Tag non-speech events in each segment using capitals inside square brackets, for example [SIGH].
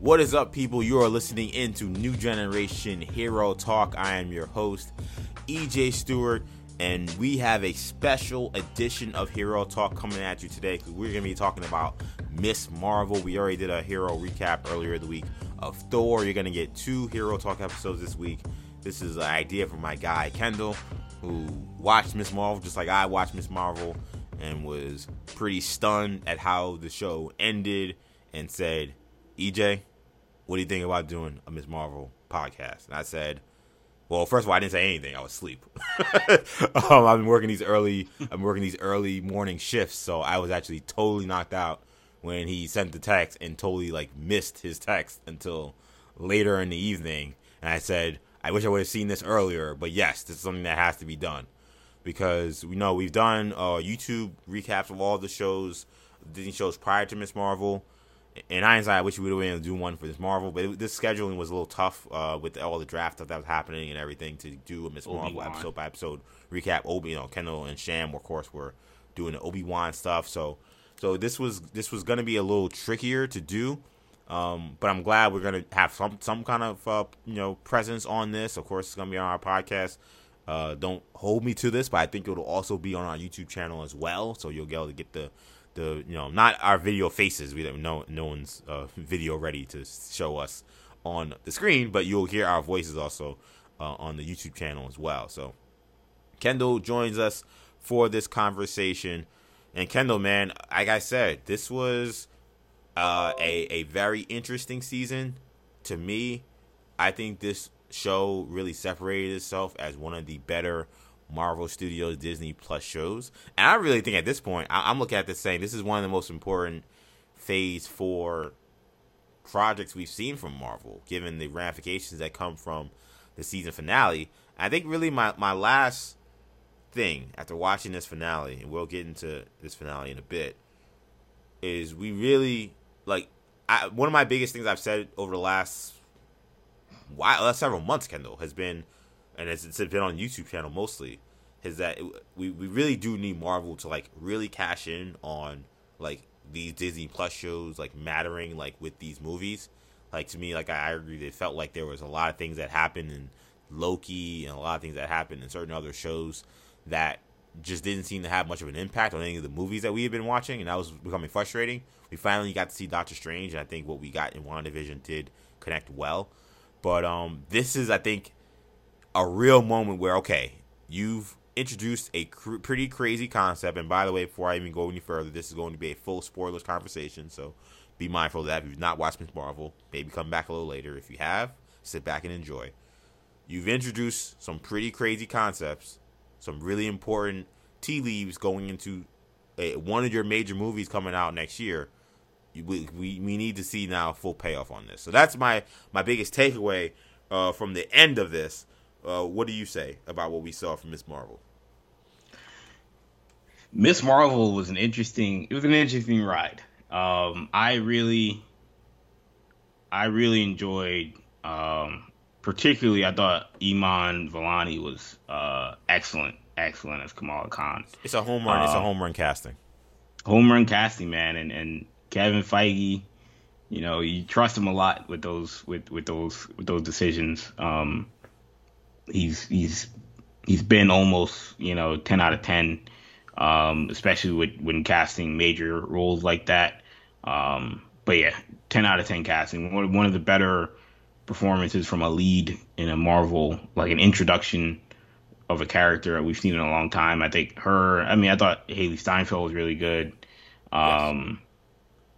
What is up, people? You are listening into New Generation Hero Talk. I am your host, EJ Stewart, and we have a special edition of Hero Talk coming at you today because we're going to be talking about Miss Marvel. We already did a hero recap earlier in the week of Thor. You're going to get two Hero Talk episodes this week. This is an idea from my guy, Kendall, who watched Miss Marvel just like I watched Miss Marvel and was pretty stunned at how the show ended and said, EJ, what do you think about doing a Miss Marvel podcast? And I said, well, first of all, I didn't say anything. I was asleep. [LAUGHS] um, I've been working these early. I'm working these early morning shifts, so I was actually totally knocked out when he sent the text and totally like missed his text until later in the evening. And I said, I wish I would have seen this earlier, but yes, this is something that has to be done because we know we've done uh, YouTube recaps of all the shows, Disney shows prior to Miss Marvel in hindsight, I wish we would have been able to do one for this Marvel, but it, this scheduling was a little tough uh, with all the draft stuff that was happening and everything to do a Miss Marvel episode by episode recap. Obi, you know, Kendall and Sham, of course, were doing the Obi Wan stuff. So, so this was this was going to be a little trickier to do. Um, but I'm glad we're gonna have some some kind of uh, you know presence on this. Of course, it's gonna be on our podcast. Uh, don't hold me to this, but I think it'll also be on our YouTube channel as well. So you'll be able to get the the you know not our video faces. We don't no no one's uh, video ready to show us on the screen, but you'll hear our voices also uh, on the YouTube channel as well. So Kendall joins us for this conversation, and Kendall, man, like I said, this was uh, a a very interesting season to me. I think this show really separated itself as one of the better Marvel Studios Disney Plus shows. And I really think at this point, I- am looking at this saying this is one of the most important phase four projects we've seen from Marvel, given the ramifications that come from the season finale. I think really my, my last thing after watching this finale, and we'll get into this finale in a bit, is we really like I, one of my biggest things I've said over the last while, last uh, several months, Kendall, has been and it's, it's been on YouTube channel mostly, is that it, we we really do need Marvel to like really cash in on like these Disney Plus shows like mattering like with these movies. Like to me, like I, I agree, it felt like there was a lot of things that happened in Loki and a lot of things that happened in certain other shows that just didn't seem to have much of an impact on any of the movies that we had been watching, and that was becoming frustrating. We finally got to see Doctor Strange, and I think what we got in WandaVision did connect well. But um, this is, I think, a real moment where okay, you've introduced a cr- pretty crazy concept. And by the way, before I even go any further, this is going to be a full spoilers conversation, so be mindful of that. If you've not watched Marvel, maybe come back a little later. If you have, sit back and enjoy. You've introduced some pretty crazy concepts, some really important tea leaves going into a, one of your major movies coming out next year. We, we, we need to see now full payoff on this. So that's my, my biggest takeaway uh, from the end of this. Uh, what do you say about what we saw from Miss Marvel? Miss Marvel was an interesting. It was an interesting ride. Um, I really, I really enjoyed. Um, particularly, I thought Iman Vellani was uh, excellent, excellent as Kamala Khan. It's a home run. Uh, it's a home run casting. Home run casting, man, and and Kevin Feige. You know, you trust him a lot with those with with those with those decisions. Um, he's he's he's been almost you know ten out of ten, um, especially with when casting major roles like that. Um, but yeah, ten out of ten casting. One one of the better performances from a lead in a Marvel, like an introduction of a character that we've seen in a long time. I think her. I mean, I thought Hailee Steinfeld was really good, um,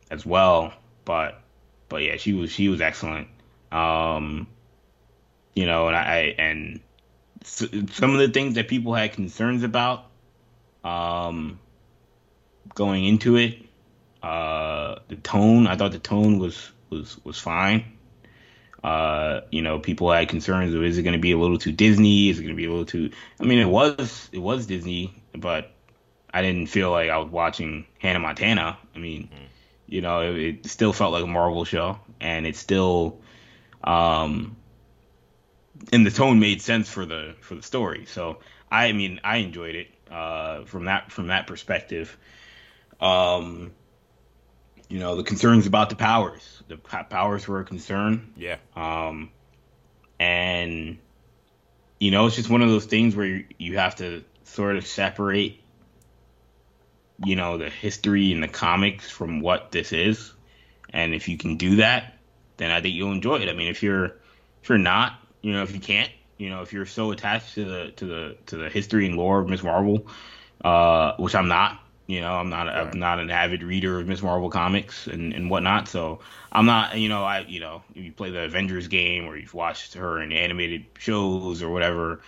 yes. as well. But but yeah, she was she was excellent. Um, you know, and I and some of the things that people had concerns about um, going into it, uh, the tone, I thought the tone was was was fine. Uh, you know, people had concerns of is it going to be a little too Disney? Is it going to be a little too? I mean, it was it was Disney, but I didn't feel like I was watching Hannah Montana. I mean, mm. you know, it, it, still felt like a Marvel show, and it still um, and the tone made sense for the for the story. So I mean, I enjoyed it uh, from that from that perspective. Um, you know, the concerns about the powers. The powers were a concern. Yeah. Um, and you know, it's just one of those things where you, you have to sort of separate, you know, the history and the comics from what this is. And if you can do that, then I think you'll enjoy it. I mean, if you're if you're not, you know, if you can't, you know, if you're so attached to the to the to the history and lore of Miss Marvel, uh, which I'm not, you know, I'm not I'm not an avid reader of Miss Marvel comics and, and whatnot. So I'm not, you know, I you know, if you play the Avengers game or you've watched her in animated shows or whatever,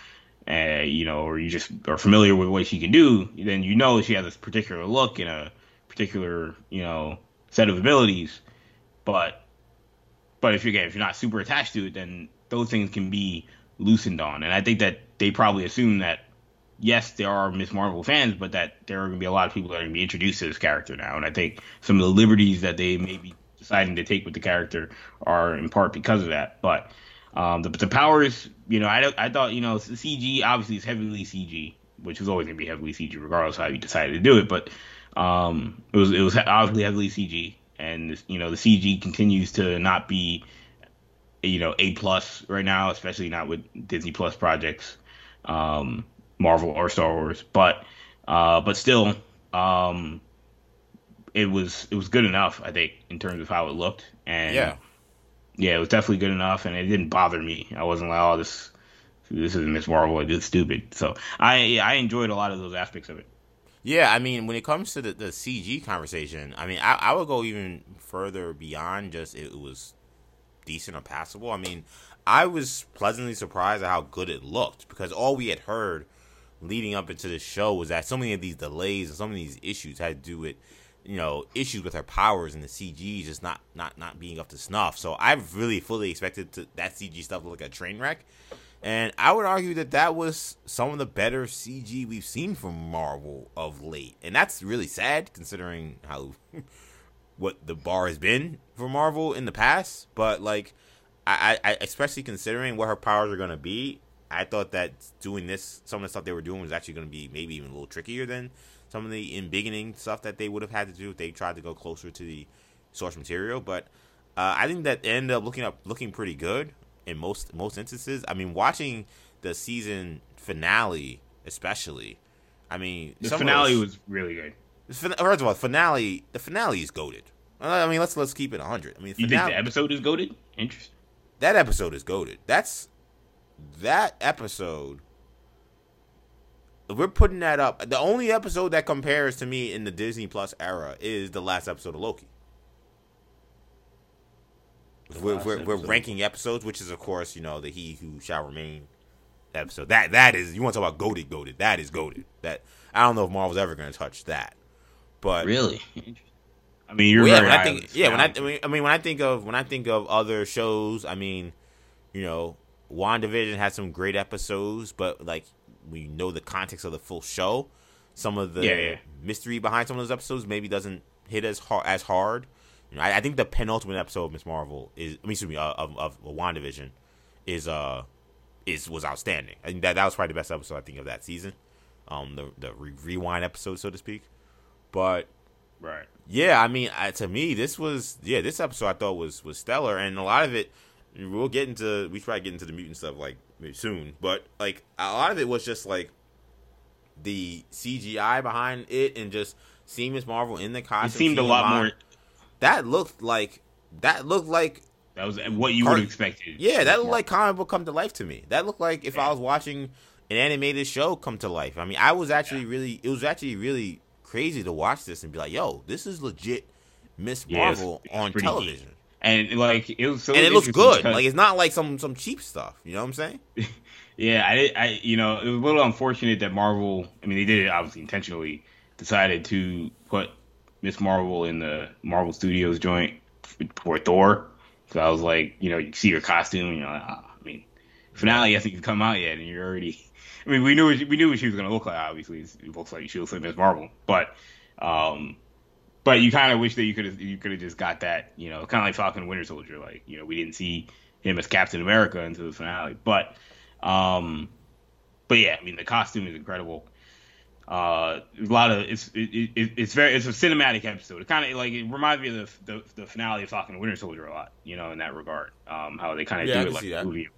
uh, you know, or you just are familiar with what she can do, then you know she has this particular look and a particular, you know, set of abilities. But but if you're again, if you're not super attached to it, then those things can be loosened on. And I think that they probably assume that yes, there are Miss Marvel fans, but that there are going to be a lot of people that are going to be introduced to this character now. And I think some of the liberties that they may be deciding to take with the character are in part because of that. But um, the, the powers, you know, I, I thought, you know, CG obviously is heavily CG, which is always going to be heavily CG regardless of how you decided to do it. But um, it was it was obviously heavily CG, and you know the CG continues to not be you know a plus right now, especially not with Disney Plus projects. Um, Marvel or Star Wars, but uh, but still, um, it was it was good enough. I think in terms of how it looked, and Yeah. yeah, it was definitely good enough, and it didn't bother me. I wasn't like, oh, this this is Miss Marvel, it's stupid. So I I enjoyed a lot of those aspects of it. Yeah, I mean, when it comes to the, the CG conversation, I mean, I, I would go even further beyond just it was decent or passable. I mean, I was pleasantly surprised at how good it looked because all we had heard leading up into the show was that so many of these delays and so many of these issues had to do with you know issues with her powers and the CG just not not not being up to snuff. So I really fully expected to, that CG stuff to look like a train wreck. And I would argue that that was some of the better CG we've seen from Marvel of late, and that's really sad considering how [LAUGHS] what the bar has been for Marvel in the past. But like, I, I especially considering what her powers are gonna be, I thought that doing this, some of the stuff they were doing was actually gonna be maybe even a little trickier than some of the in beginning stuff that they would have had to do if they tried to go closer to the source material. But uh, I think that ended up looking up looking pretty good in most most instances. I mean, watching the season finale, especially. I mean, The finale those- was really good. First of all, finale. The finale is goaded. I mean, let's let's keep it hundred. I mean, You finale, think the episode is goaded? Interesting. that episode is goaded. That's that episode. We're putting that up. The only episode that compares to me in the Disney Plus era is the last episode of Loki. We're, we're, we're ranking episodes, which is of course you know the He Who Shall Remain episode. That that is you want to talk about goaded, goaded. That is goaded. That I don't know if Marvel's ever going to touch that. But Really? I mean, you're well, yeah, when I think, yeah, when I. I mean, I mean, when I think of when I think of other shows, I mean, you know, WandaVision had some great episodes, but like we know the context of the full show. Some of the Yeah, yeah. mystery behind some of those episodes maybe doesn't hit as hard as hard. You know, I, I think the penultimate episode of Miss Marvel is, I mean, excuse me, uh, of of WandaVision is uh is was outstanding. I think that that was probably the best episode I think of that season. Um, the the re- rewind episode, so to speak. But right. yeah, I mean, I, to me, this was yeah, this episode I thought was was stellar, and a lot of it we'll get into we should probably get into the mutant stuff like soon, but like a lot of it was just like the CGI behind it and just seeing Miss Marvel in the It costume. seemed a lot more. That looked like that looked like That was what you would Car- have expected. yeah, that looked like comic book come to life to me. That looked like if I was watching an animated show come to life. I mean, I was actually really, it was actually really crazy to watch this and be like, "Yo, this is legit Miss Marvel it's on television," and like it was so. and it looks good. Like it's not like some some cheap stuff. You know what I'm saying? [LAUGHS] Yeah, I, I, you know, it was a little unfortunate that Marvel. I mean, they did it obviously intentionally. Decided to put Miss Marvel in the Marvel Studios joint for Thor. So I was like, you know, you see her costume, and you're like, ah, I mean, finale hasn't even come out yet, and you're already. I mean, we knew what she, we knew what she was gonna look like. Obviously, it looks like she looks like Miss Marvel, but, um, but you kind of wish that you could have you could have just got that, you know, kind of like Falcon Winter Soldier. Like, you know, we didn't see him as Captain America until the finale, but. Um, but yeah, I mean the costume is incredible. Uh, a lot of it's it, it, it's very it's a cinematic episode. It kind of like it reminds me of the, the, the finale of Falcon Winter Soldier a lot, you know, in that regard. Um, how they kind of Yeah, do it like that. movie.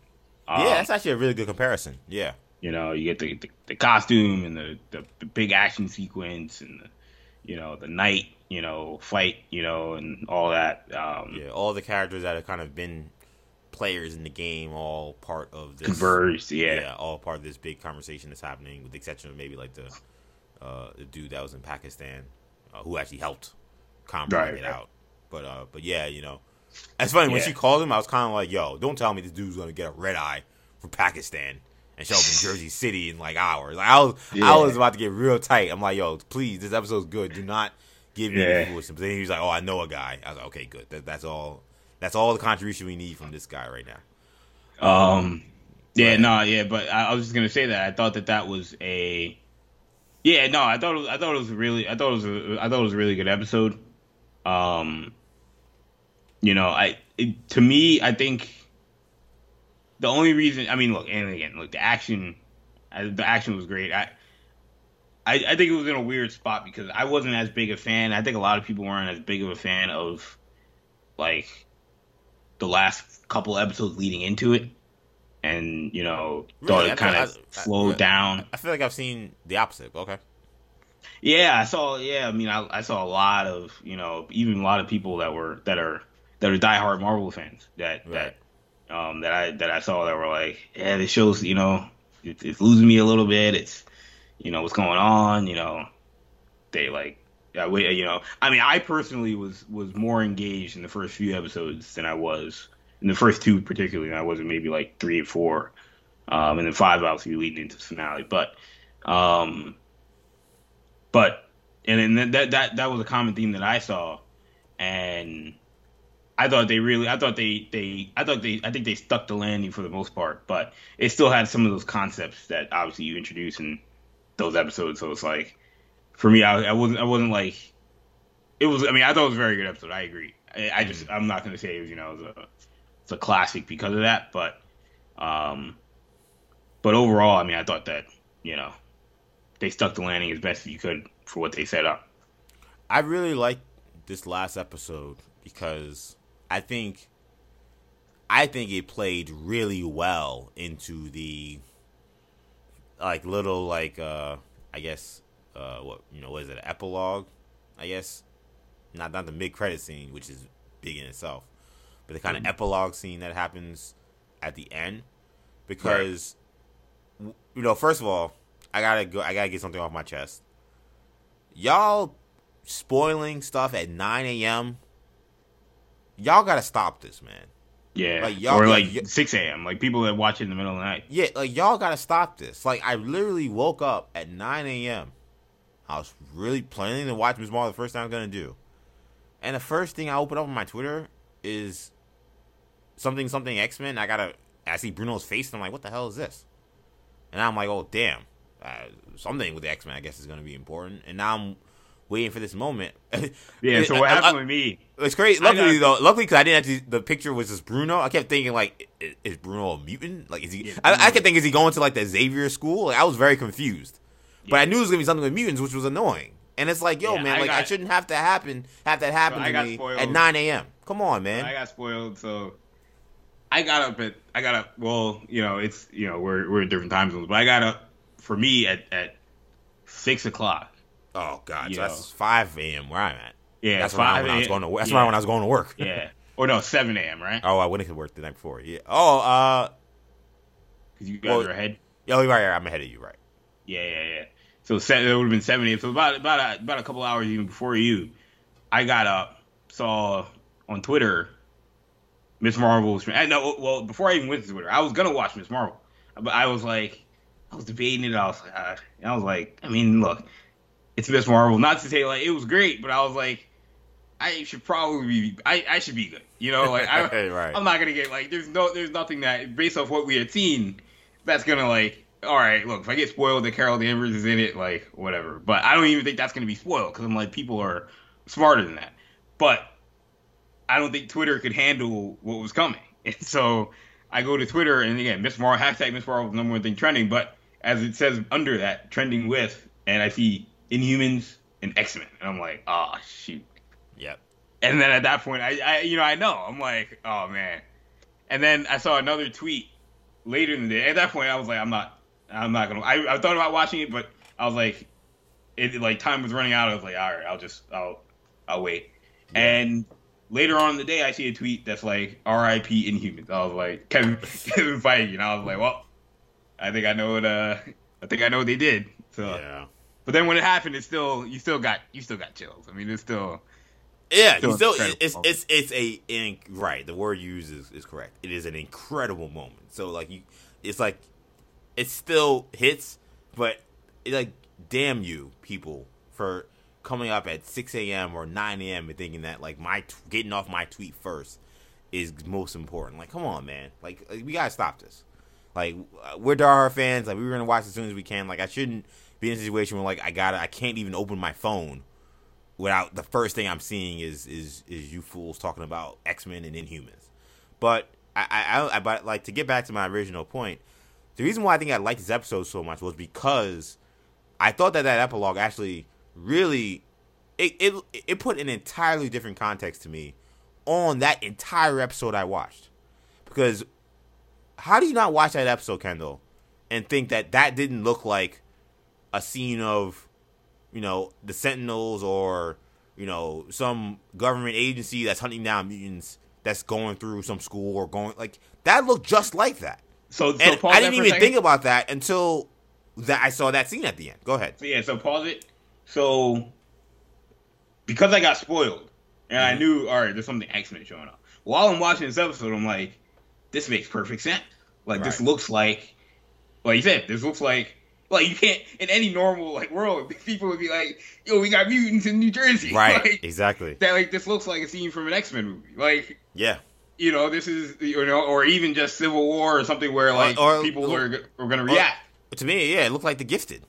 yeah, Um, that's actually a really good comparison. Yeah. You know, you get the, the, the costume and the, the, the big action sequence and the, you know the night you know fight you know and all that. Um, Yeah, all the characters that have kind of been players in the game, all part of this Converged, yeah. all part of this big conversation that's happening, with the exception of maybe like the uh, the dude that was in Pakistan, uh, who actually helped combat Right, it right. out. But uh, but yeah, you know, that's funny when Yeah. she called him. I was kind of like, "Yo, don't tell me this dude's gonna get a red eye from Pakistan." And show up in Jersey City in like hours. Like I was, I was about to get real tight. I'm like, "Yo, please, this episode's good. Do not give me Yeah. any foolishness." But then he was like, "Oh, I know a guy." I was like, "Okay, good. That, that's all. That's all the contribution we need from this guy right now." Um, yeah, Right. no, yeah, but I, I was just gonna say that I thought that that was a, yeah, no, I thought it was, I thought it was really, I thought it was, a, I thought it was a really good episode. Um, you know, I it, to me, I think the only reason, I mean, look, and again, look, the action, uh, the action was great. I. I, I think it was in a weird spot because I wasn't as big a fan. I think a lot of people weren't as big of a fan of like the last couple episodes leading into it, and you know thought Really? It kind of I- I- slowed down. I feel like I've seen the opposite. But okay. Yeah, I saw. Yeah, I mean, I, I saw a lot of you know even a lot of people that were that are that are diehard Marvel fans that Right. that um that I that I saw that were like, yeah, this shows you know it, it's losing me a little bit. It's you know what's going on. You know they like. We, you know, I mean, I personally was was more engaged in the first few episodes than I was in the first two, particularly. I wasn't maybe like three or four, um, and then five obviously leading into the finale. But, um, but and then that that that was a common theme that I saw, and I thought they really, I thought they they, I thought they, I think they stuck the landing for the most part, but it still had some of those concepts that obviously you introduce in those episodes. So it's like, for me, I, I wasn't, I wasn't like, it was. I mean, I thought it was a very good episode. I agree. I, I just, I'm not gonna say it was, you know, it was a, it's a classic because of that, but, um, but overall, I mean, I thought that, you know, they stuck the landing as best as you could for what they set up. I really like this last episode because I think I think it played really well into the like little like uh I guess uh what you know what is it an epilogue I guess? Not not the mid credit scene which is big in itself but the kind of epilogue scene that happens at the end because w you know first of all I gotta go I gotta get something off my chest. Y'all spoiling stuff at 9 a.m. Y'all gotta stop this, man. Yeah, Like, y'all- or like 6 a.m. Like people that watch it in the middle of the night. Yeah, like y'all gotta stop this. Like I literally woke up at 9 a.m. I was really planning to watch Miss Marvel the first time I'm gonna do, and the first thing I open up on my Twitter is something something X Men. I gotta I see Bruno's face and I'm like, what the hell is this? And I'm like, oh damn, uh, something with the X Men I guess is gonna be important. And now I'm waiting for this moment. [LAUGHS] Yeah. So what I- I- happened with me? It's crazy. Luckily got- though, luckily because I didn't actually. The picture was just Bruno. I kept thinking like, is Bruno a mutant? Like, is he? Yeah, I, I kept thinking, is he going to like the Xavier school? Like, I was very confused. But I knew it was gonna be something with mutants, which was annoying. And it's like, yo, Yeah, man, I like I shouldn't have to happen, have that happen I to got me spoiled. at 9 a.m. Come on, man. I got spoiled, so I got up at I got up. Well, you know, it's you know we're we're in different time zones, but I got up for me at at six o'clock. Oh God, so that's 5 a.m. where I'm at. Yeah, that's five when I was going to. That's yeah. when I was going to work. Yeah, or no, seven a.m. Right? oh, I went to work the night before. Yeah. Oh, uh, Because you guys Well- are ahead. Yeah, you're right, right. I'm ahead of you, right? Yeah, yeah, yeah. So it would have been seven a.m. So about about a, about a couple hours even before you, I got up, saw on Twitter Miss Marvel's. I know. Well, before I even went to Twitter, I was gonna watch Miss Marvel, but I was like, I was debating it. I was like, uh, I was like, I mean, look, it's Miss Marvel. Not to say like it was great, but I was like, I should probably be. I, I should be good. You know, like I, [LAUGHS] Right. I'm not gonna get like. There's no. There's nothing that based off what we had seen, that's gonna like. All right, look. If I get spoiled that Carol Danvers is in it, like whatever. But I don't even think that's gonna be spoiled because I'm like people are smarter than that. But I don't think Twitter could handle what was coming, [LAUGHS] and so I go to Twitter and again, Miss Marvel hashtag Miss Marvel number one thing trending. But as it says under that, trending with and I see Inhumans and X Men, and I'm like, oh shoot. Yep. And then at that point, I, I, you know, I know. I'm like, oh man. And then I saw another tweet later in the day. At that point, I was like, I'm not, I'm not gonna. I, I thought about watching it, but I was like, it like time was running out. I was like, all right, I'll just, I'll, I'll wait. Yeah. And later on in the day, I see a tweet that's like, "R.I.P. Inhumans." I was like, Kevin, [LAUGHS] Kevin Feige, and I was like, well, I think I know what, uh, I think I know what they did. So, yeah. But then when it happened, it's still, you still got, you still got chills. I mean, it's still yeah, still, still it's, it's it's a in, right. The word you use is, is correct. It is an incredible moment. So like you, it's like it still hits, but it, like damn you people for coming up at six a.m. or nine a.m. and thinking that like my t- getting off my tweet first is most important. Like, come on, man. Like, like we gotta stop this. Like, we're Die fans. Like, we are gonna watch as soon as we can. Like, I shouldn't be in a situation where like I gotta, I can't even open my phone without the first thing I'm seeing is is is you fools talking about X Men and Inhumans. But I, I, I but like to get back to my original point, the reason why I think I liked this episode so much was because I thought that that epilogue actually really it it it put an entirely different context to me on that entire episode I watched. Because how do you not watch that episode, Kendall, and think that that didn't look like a scene of you know, the Sentinels or, you know, some government agency that's hunting down mutants that's going through some school or going like that looked just like that. So, so I didn't even think about that until that I saw that scene at the end. Go ahead. So, yeah, so pause it. So because I got spoiled and mm-hmm. I knew all right, there's something X Men showing up. While I'm watching this episode, I'm like, this makes perfect sense. Like right. this looks like, like you said, this looks like like you can't in any normal like world, [LAUGHS] people would be like, "Yo, we got mutants in New Jersey." [LAUGHS] Right. Like, exactly. That like this looks like a scene from an X Men movie. Like yeah. You know, this is you know, or even just Civil War or something where like or, or, people are are going to react. to me, yeah, it looked like The Gifted.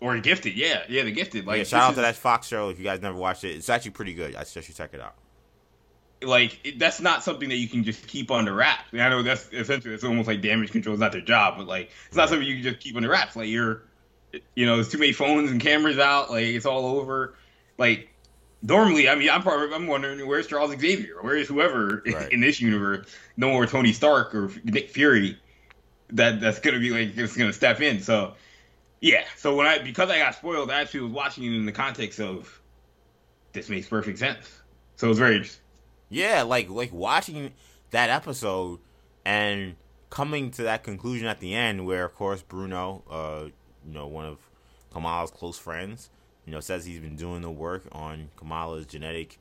Or the Gifted, yeah, yeah, The Gifted. Like yeah, shout out is, to that Fox show if you guys never watched it. It's actually pretty good. I suggest you check it out like it, that's not something that you can just keep under wraps. I, mean, I know that's essentially it's almost like damage control is not their job, but like it's not something you can just keep under wraps. Like you're, you know, there's too many phones and cameras out. Like it's all over. Like normally, I mean, I'm probably I'm wondering where's Charles Xavier, where's whoever [LAUGHS] right. in this universe, no more Tony Stark or Nick Fury. That that's gonna be like it's gonna step in. So yeah. So when I because I got spoiled, I actually was watching it in the context of this makes perfect sense. So it was very interesting. Yeah, like like watching that episode and coming to that conclusion at the end, where of course Bruno, uh, you know, one of Kamala's close friends, you know, says he's been doing the work on Kamala's genetic,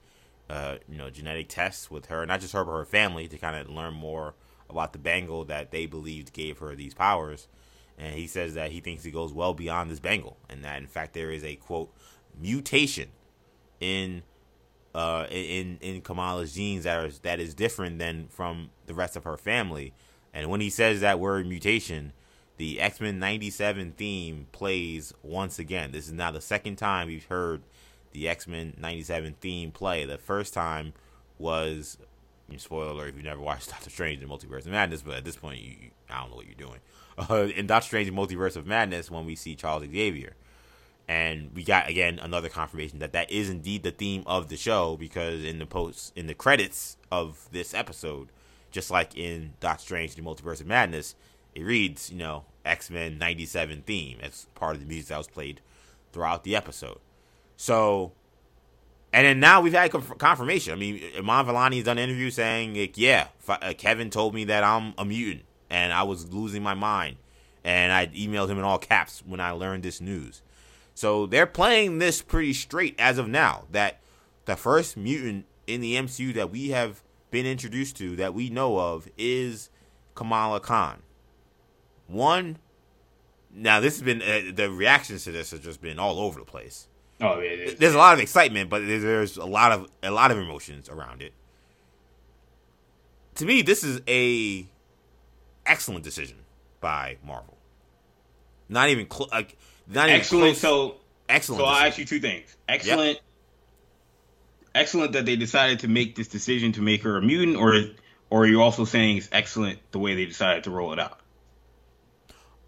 uh, you know, genetic tests with her, not just her but her family, to kind of learn more about the bangle that they believed gave her these powers. And he says that he thinks it goes well beyond this bangle, and that in fact there is a quote mutation in uh, in in Kamala's genes that is that is different than from the rest of her family. And when he says that word mutation, the X Men '97 theme plays once again. This is now the second time we've heard the X Men '97 theme play. The first time was spoiler alert if you've never watched [LAUGHS] Doctor Strange in Multiverse of Madness, but at this point, you, I don't know what you're doing. Uh, [LAUGHS] in Doctor Strange Multiverse of Madness, when we see Charles Xavier, and we got again another confirmation that that is indeed the theme of the show because in the post in the credits of this episode just like in Doctor Strange the Multiverse of Madness it reads you know X-Men 97 theme as part of the music that was played throughout the episode. So and then now we've had confirmation. I mean Iman Vellani has done an interview saying like, yeah uh, Kevin told me that I'm a mutant and I was losing my mind. And I emailed him in all caps when I learned this news so they're playing this pretty straight as of now. That the first mutant in the MCU that we have been introduced to that we know of is Kamala Khan. One. Now this has been uh, the reactions to this have just been all over the place. Oh, is. There's a lot of excitement, but there's a lot of a lot of emotions around it. To me, this is a excellent decision by Marvel. Not even cl- like not excellent. So excellent. So I'll ask you two things. Excellent. Yep. Excellent that they decided to make this decision to make her a mutant, or or are you also saying it's excellent the way they decided to roll it out?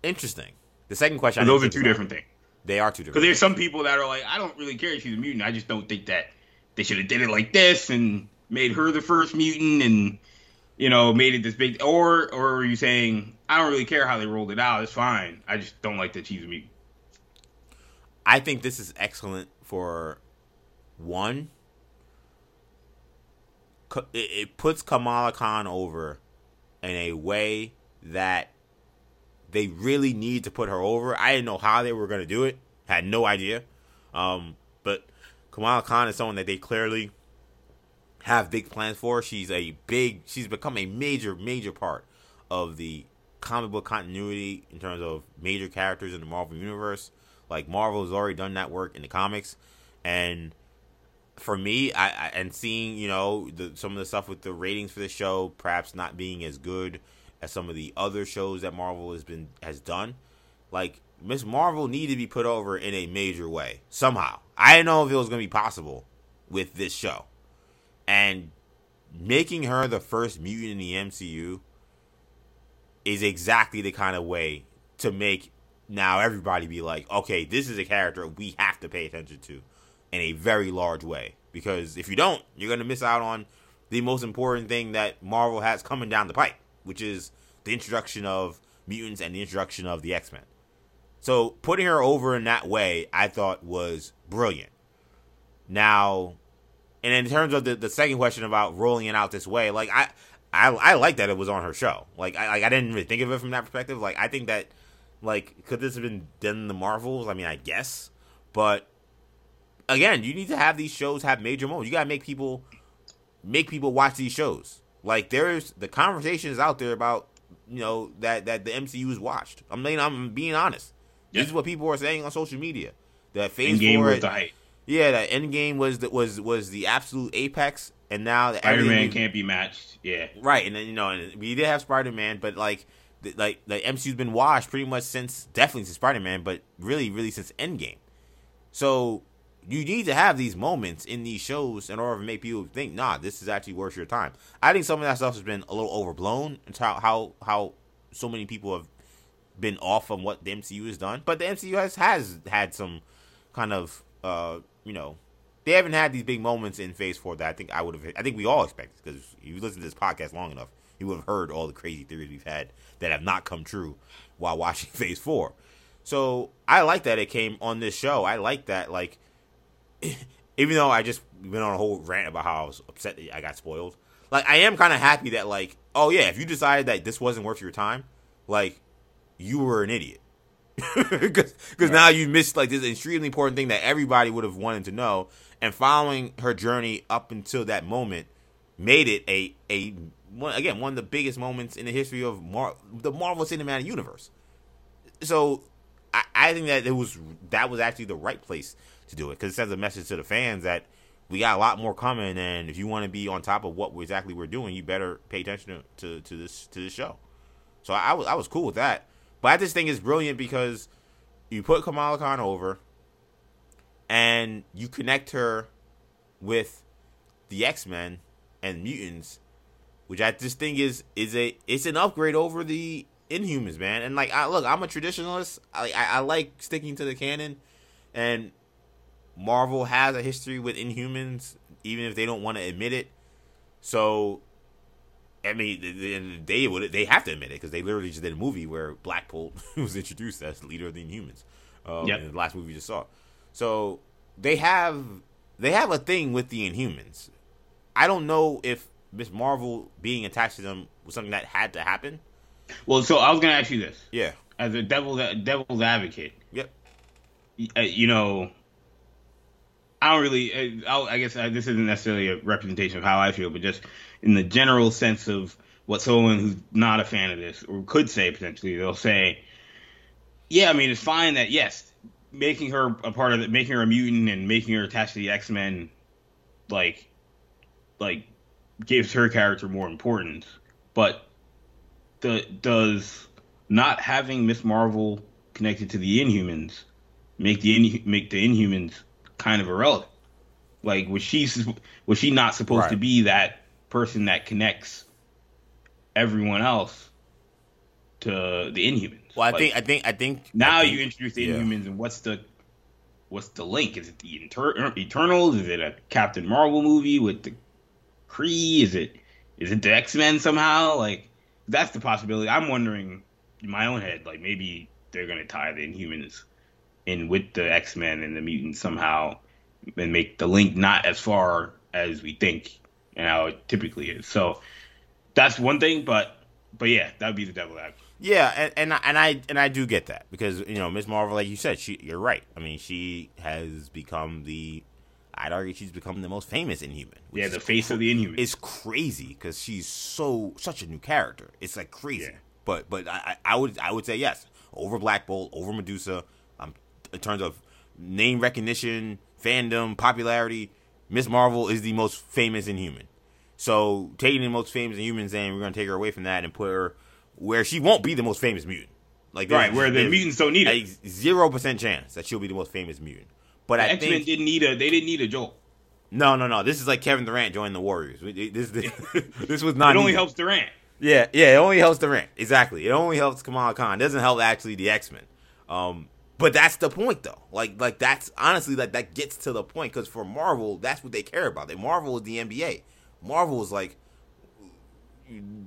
Interesting. The second question. those are two different things. They are two Because different. there's some people that are like, I don't really care if she's a mutant. I just don't think that they should have did it like this and made her the first mutant and you know made it this big. Or or are you saying I don't really care how they rolled it out? It's fine. I just don't like that she's a mutant. I think this is excellent for one. It, puts Kamala Khan over in a way that they really need to put her over. I didn't know how they were going to do it. Had no idea. Um, but Kamala Khan is someone that they clearly have big plans for. She's a big. She's become a major, major part of the comic book continuity in terms of major characters in the Marvel universe. Like Marvel has already done that work in the comics, and for me, I, I and seeing you know the, some of the stuff with the ratings for the show perhaps not being as good as some of the other shows that Marvel has been has done. Like Miss Marvel needed to be put over in a major way somehow. I didn't know if it was going to be possible with this show, and making her the first mutant in the MCU is exactly the kind of way to make now everybody be like, okay, this is a character we have to pay attention to in a very large way. Because if you don't, you're going to miss out on the most important thing that Marvel has coming down the pipe, which is the introduction of mutants and the introduction of the X Men. So putting her over in that way, I thought was brilliant. Now, and in terms of the, the second question about rolling it out this way, like I, I, I like that it was on her show. Like I, like I didn't really think of it from that perspective. Like I think that, like, could this have been done in the Marvels? I mean, I guess, but again, you need to have these shows have major moments. You gotta make people, make people watch these shows. Like there's the conversation is out there about you know that that the MCU is watched. I'm mean, I'm being honest. Yeah. This is what people are saying on social media. That Phase Endgame Four, was the height. yeah, that Endgame was the, was was the absolute apex, and now Spider Man can't be matched. Yeah. right, and then you know, and we did have Spider Man, but like, like the MCU's been washed pretty much since definitely since Spider Man, but really, really since Endgame. So you need to have these moments in these shows in order to make people think, nah, this is actually worth your time. I think some of that stuff has been a little overblown. It's how how how so many people have been off on what the MCU has done, but the MCU has has had some kind of uh you know they haven't had these big moments in Phase Four that I think I would have. I think we all expected because you listen to this podcast long enough, you would have heard all the crazy theories we've had that have not come true while watching [LAUGHS] Phase Four. So I like that it came on this show. I like that like [CLEARS THROAT] even though I just went on a whole rant about how I was upset that I got spoiled. Like I am kind of happy that like oh yeah, if you decided that this wasn't worth your time, like you were an idiot. [LAUGHS] Because now you missed like this extremely important thing that everybody would have wanted to know, and following her journey up until that moment made it a a one, again one of the biggest moments in the history of Mar- the Marvel Cinematic Universe. So I, I think that it was that was actually the right place to do it because it sends a message to the fans that we got a lot more coming, and if you want to be on top of what exactly we're doing, you better pay attention to, to, to this to this show. So I was I was cool with that, but I just think it's brilliant because you put Kamala Khan over, and you connect her with the X Men and mutants, which I just think is is a it's an upgrade over the Inhumans, man. And like, I look, I'm a traditionalist. I I, I like sticking to the canon, and Marvel has a history with Inhumans, even if they don't want to admit it. So, I mean, th- th- they would they have to admit it because they literally just did a movie where Black Bolt [LAUGHS] was introduced as the leader of the Inhumans. Um, Yep. in the last movie you just saw. So they have they have a thing with the Inhumans. I don't know if Miss Marvel being attached to them was something that had to happen. Well, so I was gonna ask you this Yeah. as a devil's devil's advocate. Yep. uh, you know, I don't really. uh, I, I guess uh, this isn't necessarily a representation of how I feel, but just in the general sense of what someone who's not a fan of this or could say potentially, they'll say, "Yeah, I mean, it's fine that yes, making her a part of it, making her a mutant and making her attached to the X Men, like, like, gives her character more importance, but the does not having Miss Marvel connected to the Inhumans make the in, make the Inhumans kind of irrelevant. Like was she was she not supposed Right. to be that person that connects everyone else to the Inhumans? Well, I Like, think I think I think now I think- you introduce the yeah. Inhumans, and what's the what's the link? Is it the Inter- er, Eternals? Is it a Captain Marvel movie with the Kree? Is it is it the X Men somehow? Like that's the possibility. I'm wondering in my own head, like maybe they're gonna tie the Inhumans in with the X Men and the mutants somehow, and make the link not as far as we think and how it typically is. So that's one thing, but but yeah, that would be the devil advocate. Yeah, and and I, and I and I do get that because you know Miss Marvel, like you said, she you're right. I mean, she has become the. I'd argue she's become the most famous Inhuman. Yeah, the face of the Inhuman. It's crazy because she's so such a new character. It's like crazy. Yeah. But but I, I would I would say yes over Black Bolt, over Medusa. Um, in terms of name recognition, fandom, popularity, Miss Marvel is the most famous Inhuman. So taking the most famous Inhuman, saying we're gonna take her away from that and put her where she won't be the most famous mutant. Like right, where the mutants don't need it. Zero percent chance that she'll be the most famous mutant. But the X Men didn't need a. They didn't need a Joel. No, no, no. This is like Kevin Durant joining the Warriors. This, this, [LAUGHS] this was not. it only helps Durant. Yeah, yeah. It only helps Durant. Exactly. It only helps Kamala Khan. It doesn't help actually the X Men. Um, but that's the point, though. Like, like that's honestly like that gets to the point because for Marvel, that's what they care about. They Marvel is the NBA. Marvel is like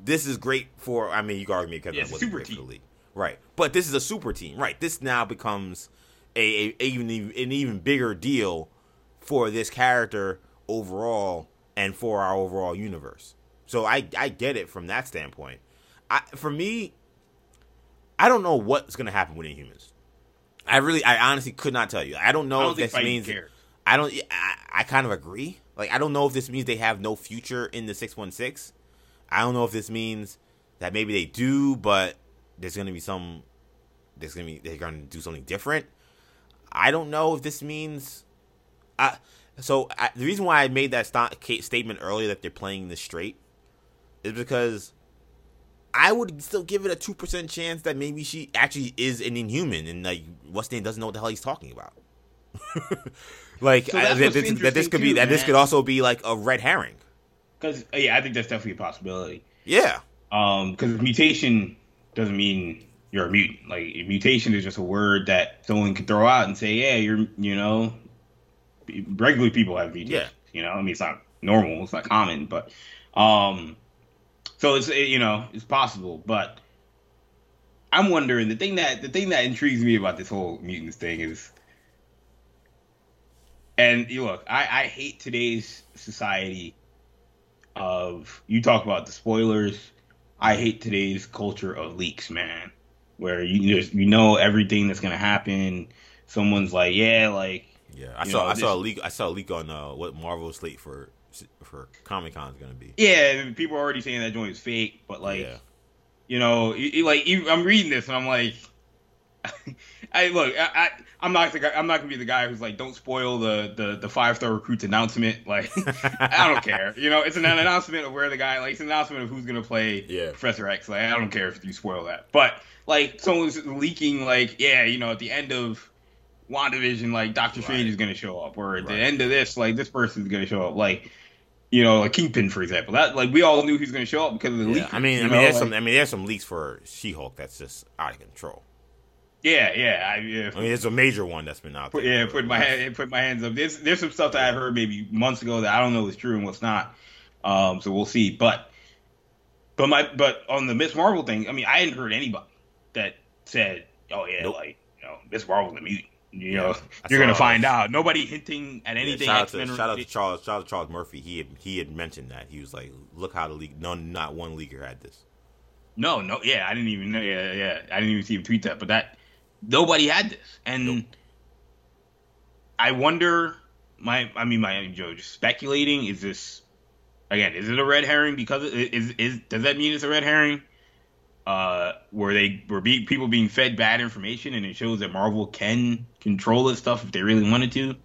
this is great for. I mean, you can argue me because yeah, wasn't super team. league, right? But this is a super team, right? This now becomes a, a, even an even bigger deal for this character overall and for our overall universe. So I I get it from that standpoint. I for me, I don't know what's gonna happen with Inhumans. I really, I honestly could not tell you. I don't know I don't if this means. Cares. I don't. I, I kind of agree. Like I don't know if this means they have no future in the six one six. I don't know if this means that maybe they do, but there's gonna be some. There's gonna be they're gonna do something different. I don't know if this means. I so I, the reason why I made that st- statement earlier that they're playing this straight is because I would still give it a two percent chance that maybe she actually is an Inhuman and like Weston doesn't know what the hell he's talking about. [LAUGHS] like so I, that, this, that, this, could too, be that man. this could also be like a red herring. Because yeah, I think that's definitely a possibility. Yeah. Um, because mutation doesn't mean you're a mutant. Like mutation is just a word that someone can throw out and say, yeah, you're, you know, regular people have mutations. Yeah. You know, I mean, it's not normal, it's not common, but, um, so it's you know it's possible, but I'm wondering the thing that the thing that intrigues me about this whole mutants thing is, and you look, I, I hate today's society of you talk about the spoilers. I hate today's culture of leaks, man, where you just you know everything that's gonna happen. Someone's like, yeah, like yeah, I saw know, I this, saw a leak. I saw a leak on uh, what Marvel slate for for Comic Con is gonna be. Yeah, people are already saying that joint is fake, but like, yeah. you know, like I'm reading this and I'm like, [LAUGHS] I look, I, I am not the guy, I'm not gonna be the guy who's like, don't spoil the the the five star recruits announcement. [LAUGHS] Like, I don't care. You know, it's an [LAUGHS] announcement of where the guy, like, it's an announcement of who's gonna play yeah. Professor X. Like, I don't care if you spoil that. But like, someone's leaking, like, yeah, you know, at the end of WandaVision, like Doctor right. Strange is gonna show up, or at right. the end of this, like this person's gonna show up. Like, you know, like Kingpin, for example. That like we all knew he was going to show up because of the yeah, leak. I mean, I mean, know? there's like, some. I mean, there's some leaks for She-Hulk that's just out of control. Yeah, yeah. I, yeah. I mean, it's a major one that's been out there. Yeah, put my hand, put my hands up. There's there's some stuff that I've heard maybe months ago that I don't know is true and what's not. Um, so we'll see. But but my but on the Miss Marvel thing, I mean, I hadn't heard anybody that said, "Oh yeah, nope. like you know, Miss Marvel's a mutant." You know, [LAUGHS] you're gonna find out. Nobody hinting at anything. Yeah, shout, out to, shout out to Charles. Shout out to Charles Murphy. He had, he had mentioned that he was like, "Look how the league. No, not one leaguer had this." No, no, yeah, I didn't even know. Yeah, yeah, I didn't even see him tweet that. But that nobody had this, and nope. I wonder. My, I mean, my Joe, just speculating. Is this again? Is it a red herring? Because it, is is does that mean it's a red herring? uh, where they were be, people being fed bad information, and it shows that Marvel can control this stuff if they really wanted to,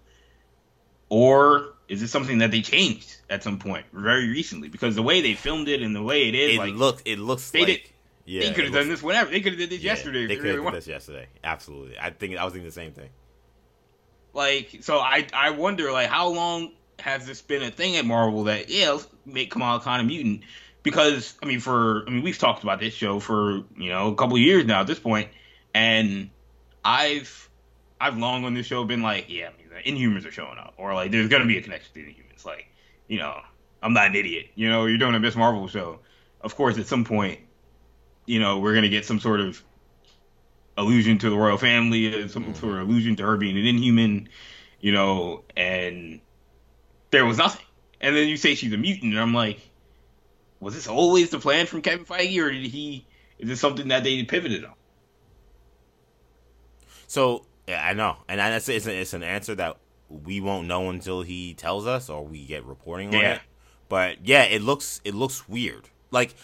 or is it something that they changed at some point very recently? Because the way they filmed it and the way it is, it like, looks, it looks they like. Did, yeah, they could have done this whenever. They could have did this yeah, yesterday. They could have really did this yesterday. Absolutely. I think I was thinking the same thing. Like, so I I wonder like how long has this been a thing at Marvel that yeah, let's make Kamala Khan a mutant because I mean, for I mean, we've talked about this show for you know a couple years now at this point, and I've I've long on this show been like, yeah, I mean, the Inhumans are showing up, or like there's gonna be a connection to the Inhumans. Like, you know, I'm not an idiot. You know, you're doing a Miss Marvel show. Of course, at some point, you know, we're gonna get some sort of allusion to the royal family, uh, some mm-hmm. sort of allusion to her being an Inhuman. You know, and there was nothing. And then you say she's a mutant, and I'm like, was this always the plan from Kevin Feige, or did he? Is this something that they pivoted on? So yeah, I know, and that's it's, it's an answer that we won't know until he tells us or we get reporting on yeah. it. But yeah, it looks it looks weird. Like,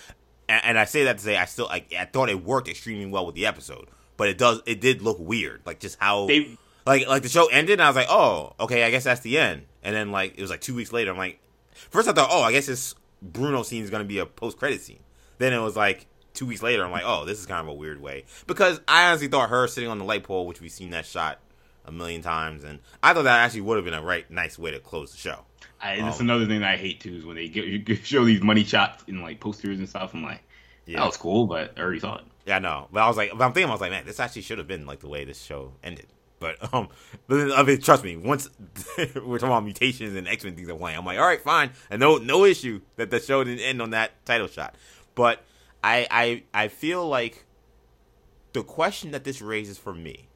and, and I say that to say I still I, I thought it worked extremely well with the episode, but it does it did look weird. Like just how they, like like the show ended, and I was like, oh, okay, I guess that's the end. And then like it was like two weeks later, I'm like, first I thought, oh, I guess this Bruno scene is gonna be a post credit scene. Then it was like two weeks later, I'm like, oh, this is kind of a weird way because I honestly thought her sitting on the light pole, which we've seen that shot a million times, and I thought that actually would have been a right nice way to close the show. I, that's um, another thing that I hate too is when they [LAUGHS] get, show these money shots in like posters and stuff. I'm like, yeah. that was cool, but I already saw it. Yeah, I know. But I was like, but I'm thinking, I was like, man, this actually should have been like the way this show ended. But [LAUGHS] um, but I mean, trust me, once [LAUGHS] we're talking about mutations and X Men things are playing, I'm like, all right, fine, and no no issue that the show didn't end on that title shot. But I I I feel like the question that this raises for me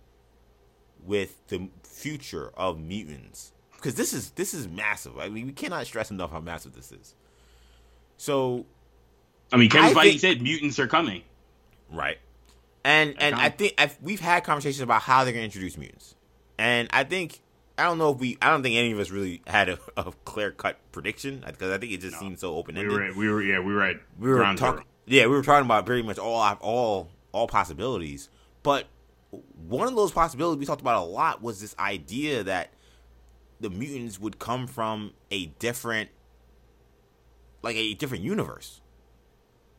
with the future of mutants because this is this is massive. I mean, we cannot stress enough how massive this is. So, I mean, Kevin Feige said mutants are coming, right? And and I think I've, we've had conversations about how they're going to introduce mutants, and I think I don't know if we I don't think any of us really had a, a clear cut prediction because I think it just no. seemed so open ended. We were we were yeah we were at we were talking yeah we were talking about pretty much all all all possibilities, but one of those possibilities we talked about a lot was this idea that the mutants would come from a different like a different universe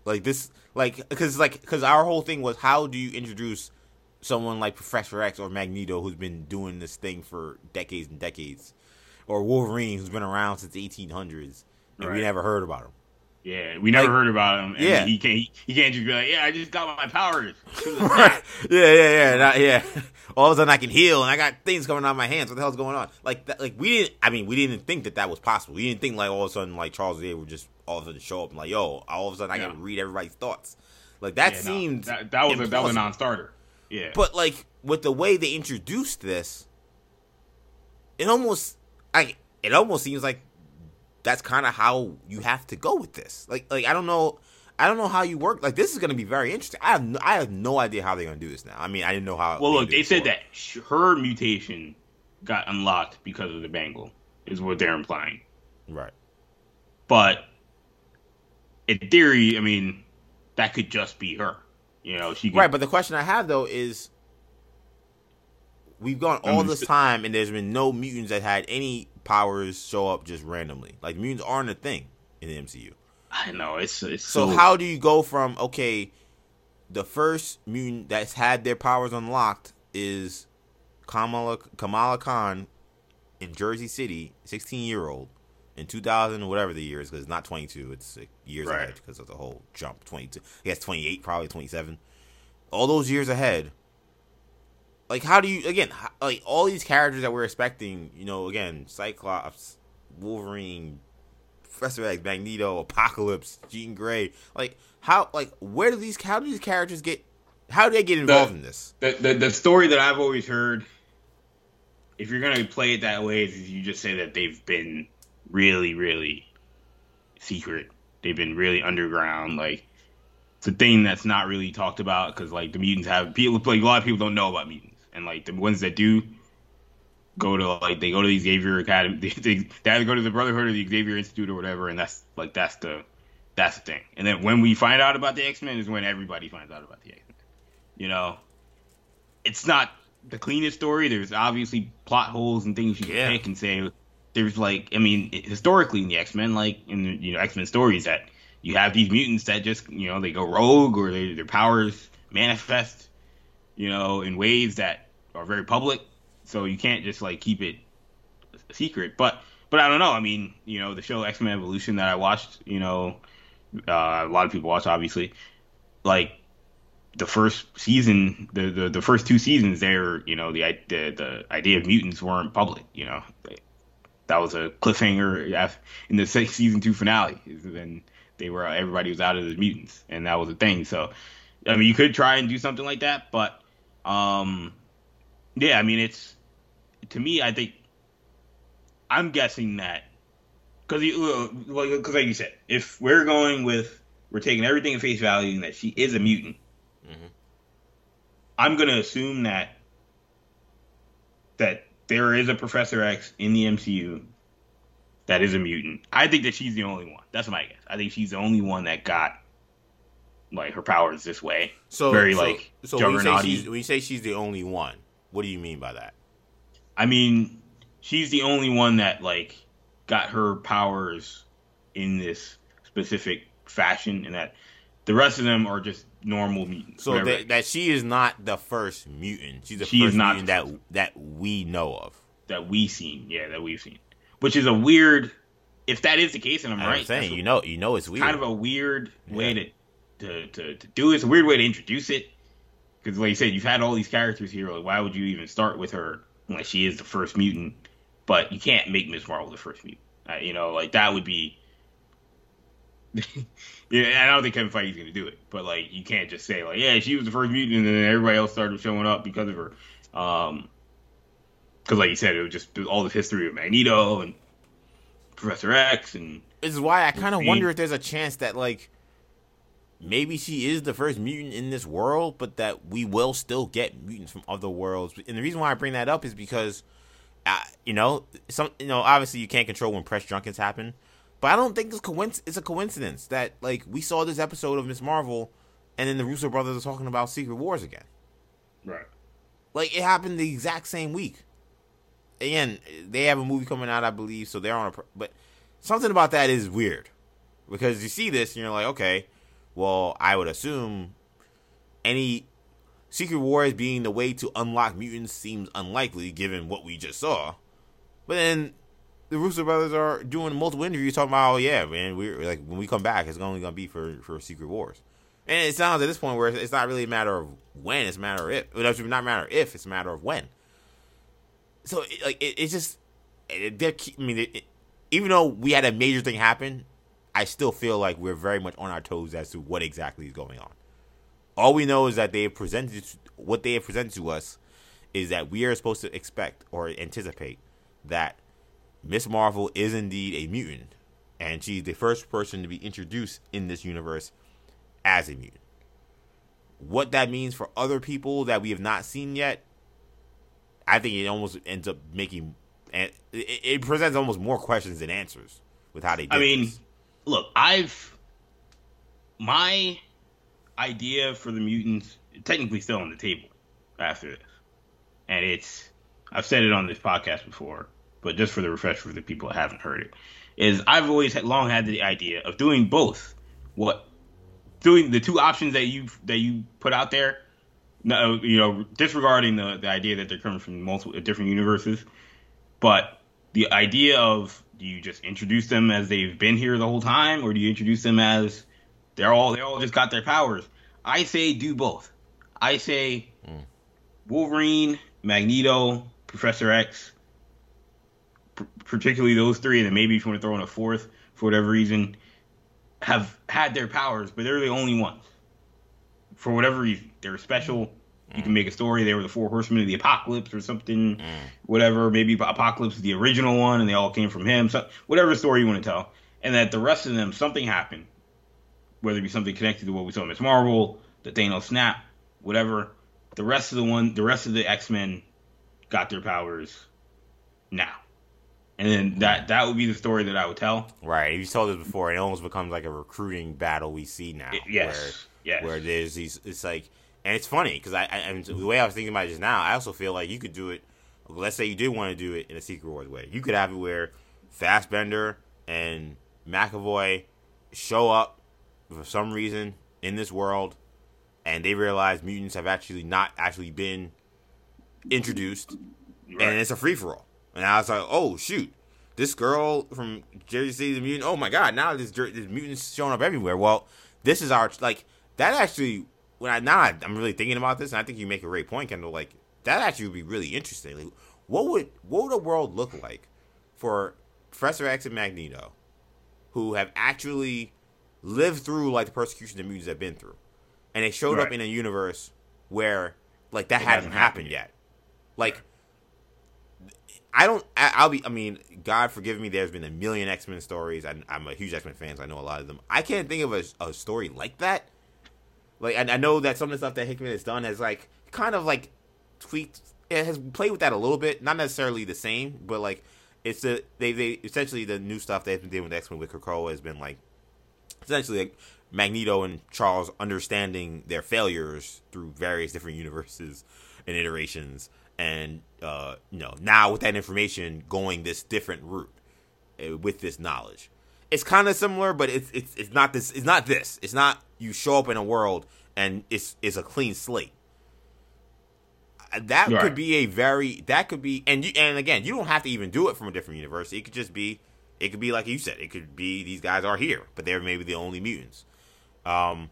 like this, like because like because our whole thing was how do you introduce someone like Professor X or Magneto who's been doing this thing for decades and decades, or Wolverine who's been around since the 1800s and right. we never heard about him. Yeah, we never like, heard about him. yeah, he can't. He, he, can't just be like, "Yeah, I just got my powers." [LAUGHS] right. Yeah, yeah, yeah, Not, yeah. [LAUGHS] All of a sudden, I can heal, and I got things coming out of my hands. What the hell's going on? Like, that, like we didn't. I mean, we didn't think that that was possible. We didn't think like all of a sudden, like Charles Xavier would just all of a sudden show up and like, "Yo, all of a sudden, I yeah. got to read everybody's thoughts." Like that yeah, seemed that, that, was a, that was a non-starter. Yeah, but like with the way they introduced this, it almost, I, it almost seems like that's kind of how you have to go with this. Like like I don't know I don't know how you work. Like this is going to be very interesting. I have no, I have no idea how they're going to do this now. I mean, I didn't know how. Well, look, they said that her mutation got unlocked because of the bangle, is what they're implying. Right. But in theory, I mean, that could just be her. You know, she. Could, right, but the question I have though is, we've gone all this time and there's been no mutants that had any powers show up just randomly. Like mutants aren't a thing in the MCU. I know it's it's so, so. how do you go from okay, the first mutant that's had their powers unlocked is Kamala Kamala Khan in Jersey City, sixteen year old in two thousand whatever the year is because it's not twenty two, it's years right. ahead because of the whole jump twenty two. He has twenty eight, probably twenty seven. All those years ahead like how do you again like all these characters that we're expecting you know again cyclops wolverine professor x magneto apocalypse jean grey like how like where do these how do these characters get how do they get involved the, in this? the, the, the story that i've always heard if you're gonna play it that way is you just say that they've been really really secret. They've been really underground like it's a thing that's not really talked about because like the mutants have people like a lot of people don't know about mutants and like the ones that do go to like they go to the Xavier Academy, [LAUGHS] they, they, they either go to the Brotherhood or the Xavier Institute or whatever, and that's like that's the that's the thing. And then when we find out about the X Men is when everybody finds out about the X Men. You know, it's not the cleanest story. There's obviously plot holes and things you can yeah. pick and say. There's like, I mean, historically in the X Men, like in the, you know X Men stories, that you have these mutants that just you know they go rogue or they, their powers manifest, you know, in ways that are very public, so you can't just like keep it secret. But but I don't know. I mean, you know, the show X Men Evolution that I watched, you know, uh, a lot of people watch obviously, like the first season, the, the, the first two seasons, there, you know, the, the the idea of mutants weren't public. You know, that was a cliffhanger in the season two finale. Then they were everybody was out of the mutants, and that was a thing. So, I mean, you could try and do something like that, but um, yeah, I mean, it's to me, I think I'm guessing that because because like you said, if we're going with we're taking everything at face value and that she is a mutant, mm-hmm. I'm gonna assume that that there is a Professor X in the MCU that is a mutant. I think that she's the only one. That's my guess. I think she's the only one that got like her powers this way. So very so, like so when you, say when you say she's the only one, what do you mean by that? I mean, she's the only one that like got her powers in this specific fashion, and that the rest of them are just normal mutants. So that, that, she is not the first mutant. She's the she first mutant that that we know of. That we've seen, yeah, that we've seen. Which is a weird. If that is the case, and I'm, I'm right, saying you know, you know, it's weird. Kind of a weird yeah. way to, to to to do it. It's a weird way to introduce it. Because, like you said, you've had all these characters here. Like, why would you even start with her when she is the first mutant? But you can't make Ms. Marvel the first mutant. Uh, you know, like that would be [LAUGHS] yeah, I don't think Kevin Feige's going to do it, but like you can't just say like, yeah, she was the first mutant, and then everybody else started showing up because of her. Um, because like you said, it was just all the history of Magneto and Professor X, and this is why I kind of wonder if there's a chance that like maybe she is the first mutant in this world, but that we will still get mutants from other worlds. And the reason why I bring that up is because, uh, you know, some you know obviously you can't control when press junkets happen. But I don't think it's, coinc- it's a coincidence that like we saw this episode of Miss Marvel, and then the Russo brothers are talking about Secret Wars again. Right. Like it happened the exact same week. Again, they have a movie coming out, I believe, so they're on a. But something about that is weird because you see this and you're like, okay, well, I would assume any Secret Wars being the way to unlock mutants seems unlikely given what we just saw. But then the Russo brothers are doing multiple interviews talking about, oh yeah, man, we're like when we come back, it's only gonna be for for Secret Wars, and it sounds at this point where it's not really a matter of when, it's a matter of if. It's not a matter of if, it's a matter of when. So like it, it's just, it, I mean, it, even though we had a major thing happen, I still feel like we're very much on our toes as to what exactly is going on. All we know is that they have presented what they have presented to us is that we are supposed to expect or anticipate that Miss Marvel is indeed a mutant, and she's the first person to be introduced in this universe as a mutant. What that means for other people that we have not seen yet, I think it almost ends up making and it, presents almost more questions than answers with how they. I mean, this. Look, I've my idea for the mutants technically still on the table after this, and it's I've said it on this podcast before but just for the refresher for the people that haven't heard it, is I've always had, long had the idea of doing both. What doing the two options that you that you put out there, no, you know, disregarding the the idea that they're coming from multiple different universes, but the idea of do you just introduce them as they've been here the whole time, or do you introduce them as they're all they all just got their powers? I say do both. I say mm. Wolverine, Magneto, Professor X, particularly those three, and then maybe if you want to throw in a fourth for whatever reason, have had their powers, but they're the only ones. For whatever reason, they're special. You can make a story. They were the four horsemen of the apocalypse or something, mm. whatever. Maybe apocalypse is the original one, and they all came from him. So whatever story you want to tell, and that the rest of them something happened, whether it be something connected to what we saw in Miss Marvel, the Thanos snap, whatever. The rest of the one, the rest of the X Men got their powers now and then that that would be the story that I would tell. Right. You told this before. It almost becomes like a recruiting battle we see now. It, yes. Where, yes. Where there's these. It's like, and it's funny because I, I and the way I was thinking about it just now, I also feel like you could do it. Let's say you did want to do it in a Secret Wars way. You could have it where Fassbender and McAvoy show up for some reason in this world, and they realize mutants have actually not actually been introduced, right. and it's a free for all. And I was like, oh shoot, this girl from Jersey City, the mutant. Oh my god, now this this mutant's showing up everywhere. Well, this is our like that actually when I now I'm really thinking about this, and I think you make a great point, Kendall. Like that actually would be really interesting. Like, what would what would the world look like for Professor X and Magneto, who have actually lived through like the persecution the mutants have been through, and they showed right. up in a universe where like that it hasn't happened yet. yet. Like, I don't. I, will be. I mean, God forgive me. There's been a million X Men stories. I, am a huge X Men fan. So I know a lot of them. I can't think of a, a story like that. Like, I, I know that some of the stuff that Hickman has done has like kind of like tweaked. It has played with that a little bit. Not necessarily the same, but like it's the they they essentially the new stuff they've been doing with X Men with Krakoa has been like essentially like Magneto and Charles understanding their failures through various different universes and iterations, and uh, you know now with that information going this different route uh, with this knowledge. It's kind of similar, but it's it's it's not this. It's not this. It's not you show up in a world and it's it's a clean slate. Uh, that right. could be a very that could be and you and again you don't have to even do it from a different universe. It could just be it could be like you said. It could be these guys are here, but they're maybe the only mutants. Um,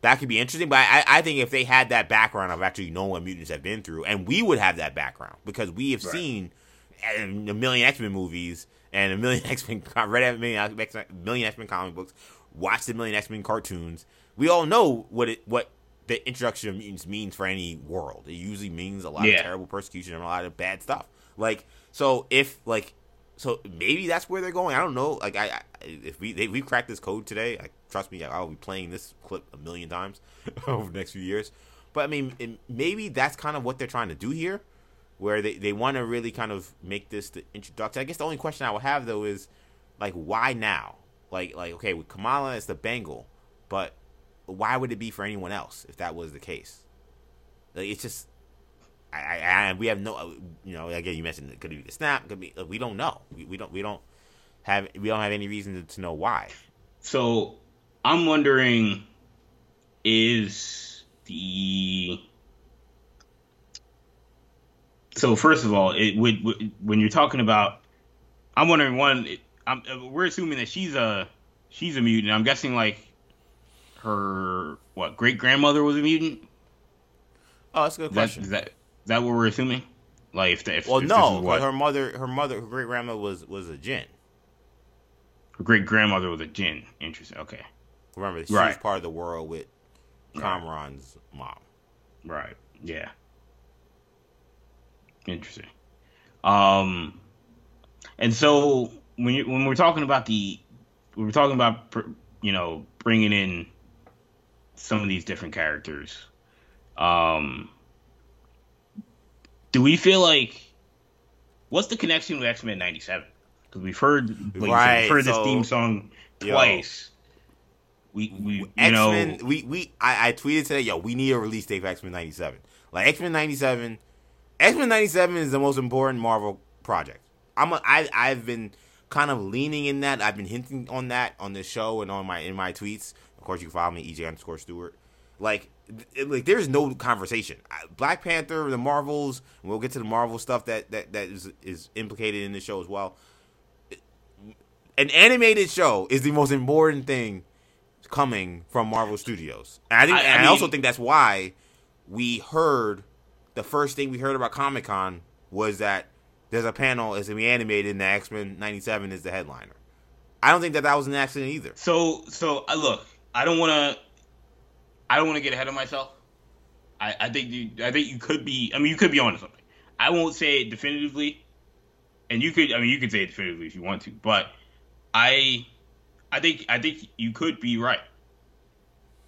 that could be interesting. But I, I think if they had that background of actually knowing what mutants have been through, and we would have that background because we have right. seen a million X Men movies and a million [LAUGHS] X Men, read a million million X Men comic books, watched a million X Men cartoons. We all know what it what the introduction of mutants means for any world. It usually means a lot yeah. of terrible persecution and a lot of bad stuff. Like so, if like so, maybe that's where they're going. I don't know. Like I, I if we they, we cracked this code today, like trust me, I'll be playing this clip a million times [LAUGHS] over the next few years. But I mean, maybe that's kind of what they're trying to do here, where they, they want to really kind of make this the introduction. I guess the only question I would have though is, like, why now? Like, like okay, with Kamala it's the bangle, but why would it be for anyone else if that was the case? Like, it's just, I, I, we have no, uh, you know, again, you mentioned it could be the snap, could be, we don't know, we, we don't, we don't have, we don't have any reason to, to know why. So I'm wondering is the so first of all, it would when you're talking about, I'm wondering one. It, I'm, we're assuming that she's a she's a mutant. I'm guessing like her what great grandmother was a mutant. Oh, that's a good question. Is that, is that what we're assuming? Like if, the, if well, if no, her mother, her mother, her great grandmother was was a jinn. Her great grandmother was a jinn. Interesting. Okay. Remember, she right. was part of the world with Kamran's right. mom. Right. Yeah. Interesting. Um, and so when you, when we're talking about the, we're talking about you know bringing in some of these different characters. Um, do we feel like what's the connection with X Men '97? Because we've heard like right, we've heard so, this theme song twice. Yo, we we X Men. We we I, I tweeted today, yo, we need a release date for X Men '97. Like X Men '97, X Men '97 is the most important Marvel project. I'm a, I I've been kind of leaning in that. I've been hinting on that on this show and on my in my tweets. Of course, you can follow me EJ underscore Stewart. Like, like there's no conversation. Black Panther, the Marvels. We'll get to the Marvel stuff that that that is is implicated in the show as well. An animated show is the most important thing coming from Marvel Studios. And I think, I, I, and mean, I also think that's why we heard the first thing we heard about Comic Con was that there's a panel is to be animated, and the X Men '97 is the headliner. I don't think that that was an accident either. So, so uh, look, I don't want to, I don't want to get ahead of myself. I, I think you, I think you could be. I mean, you could be onto something. I won't say it definitively, and you could. I mean, you could say it definitively if you want to, but I I think I think you could be right.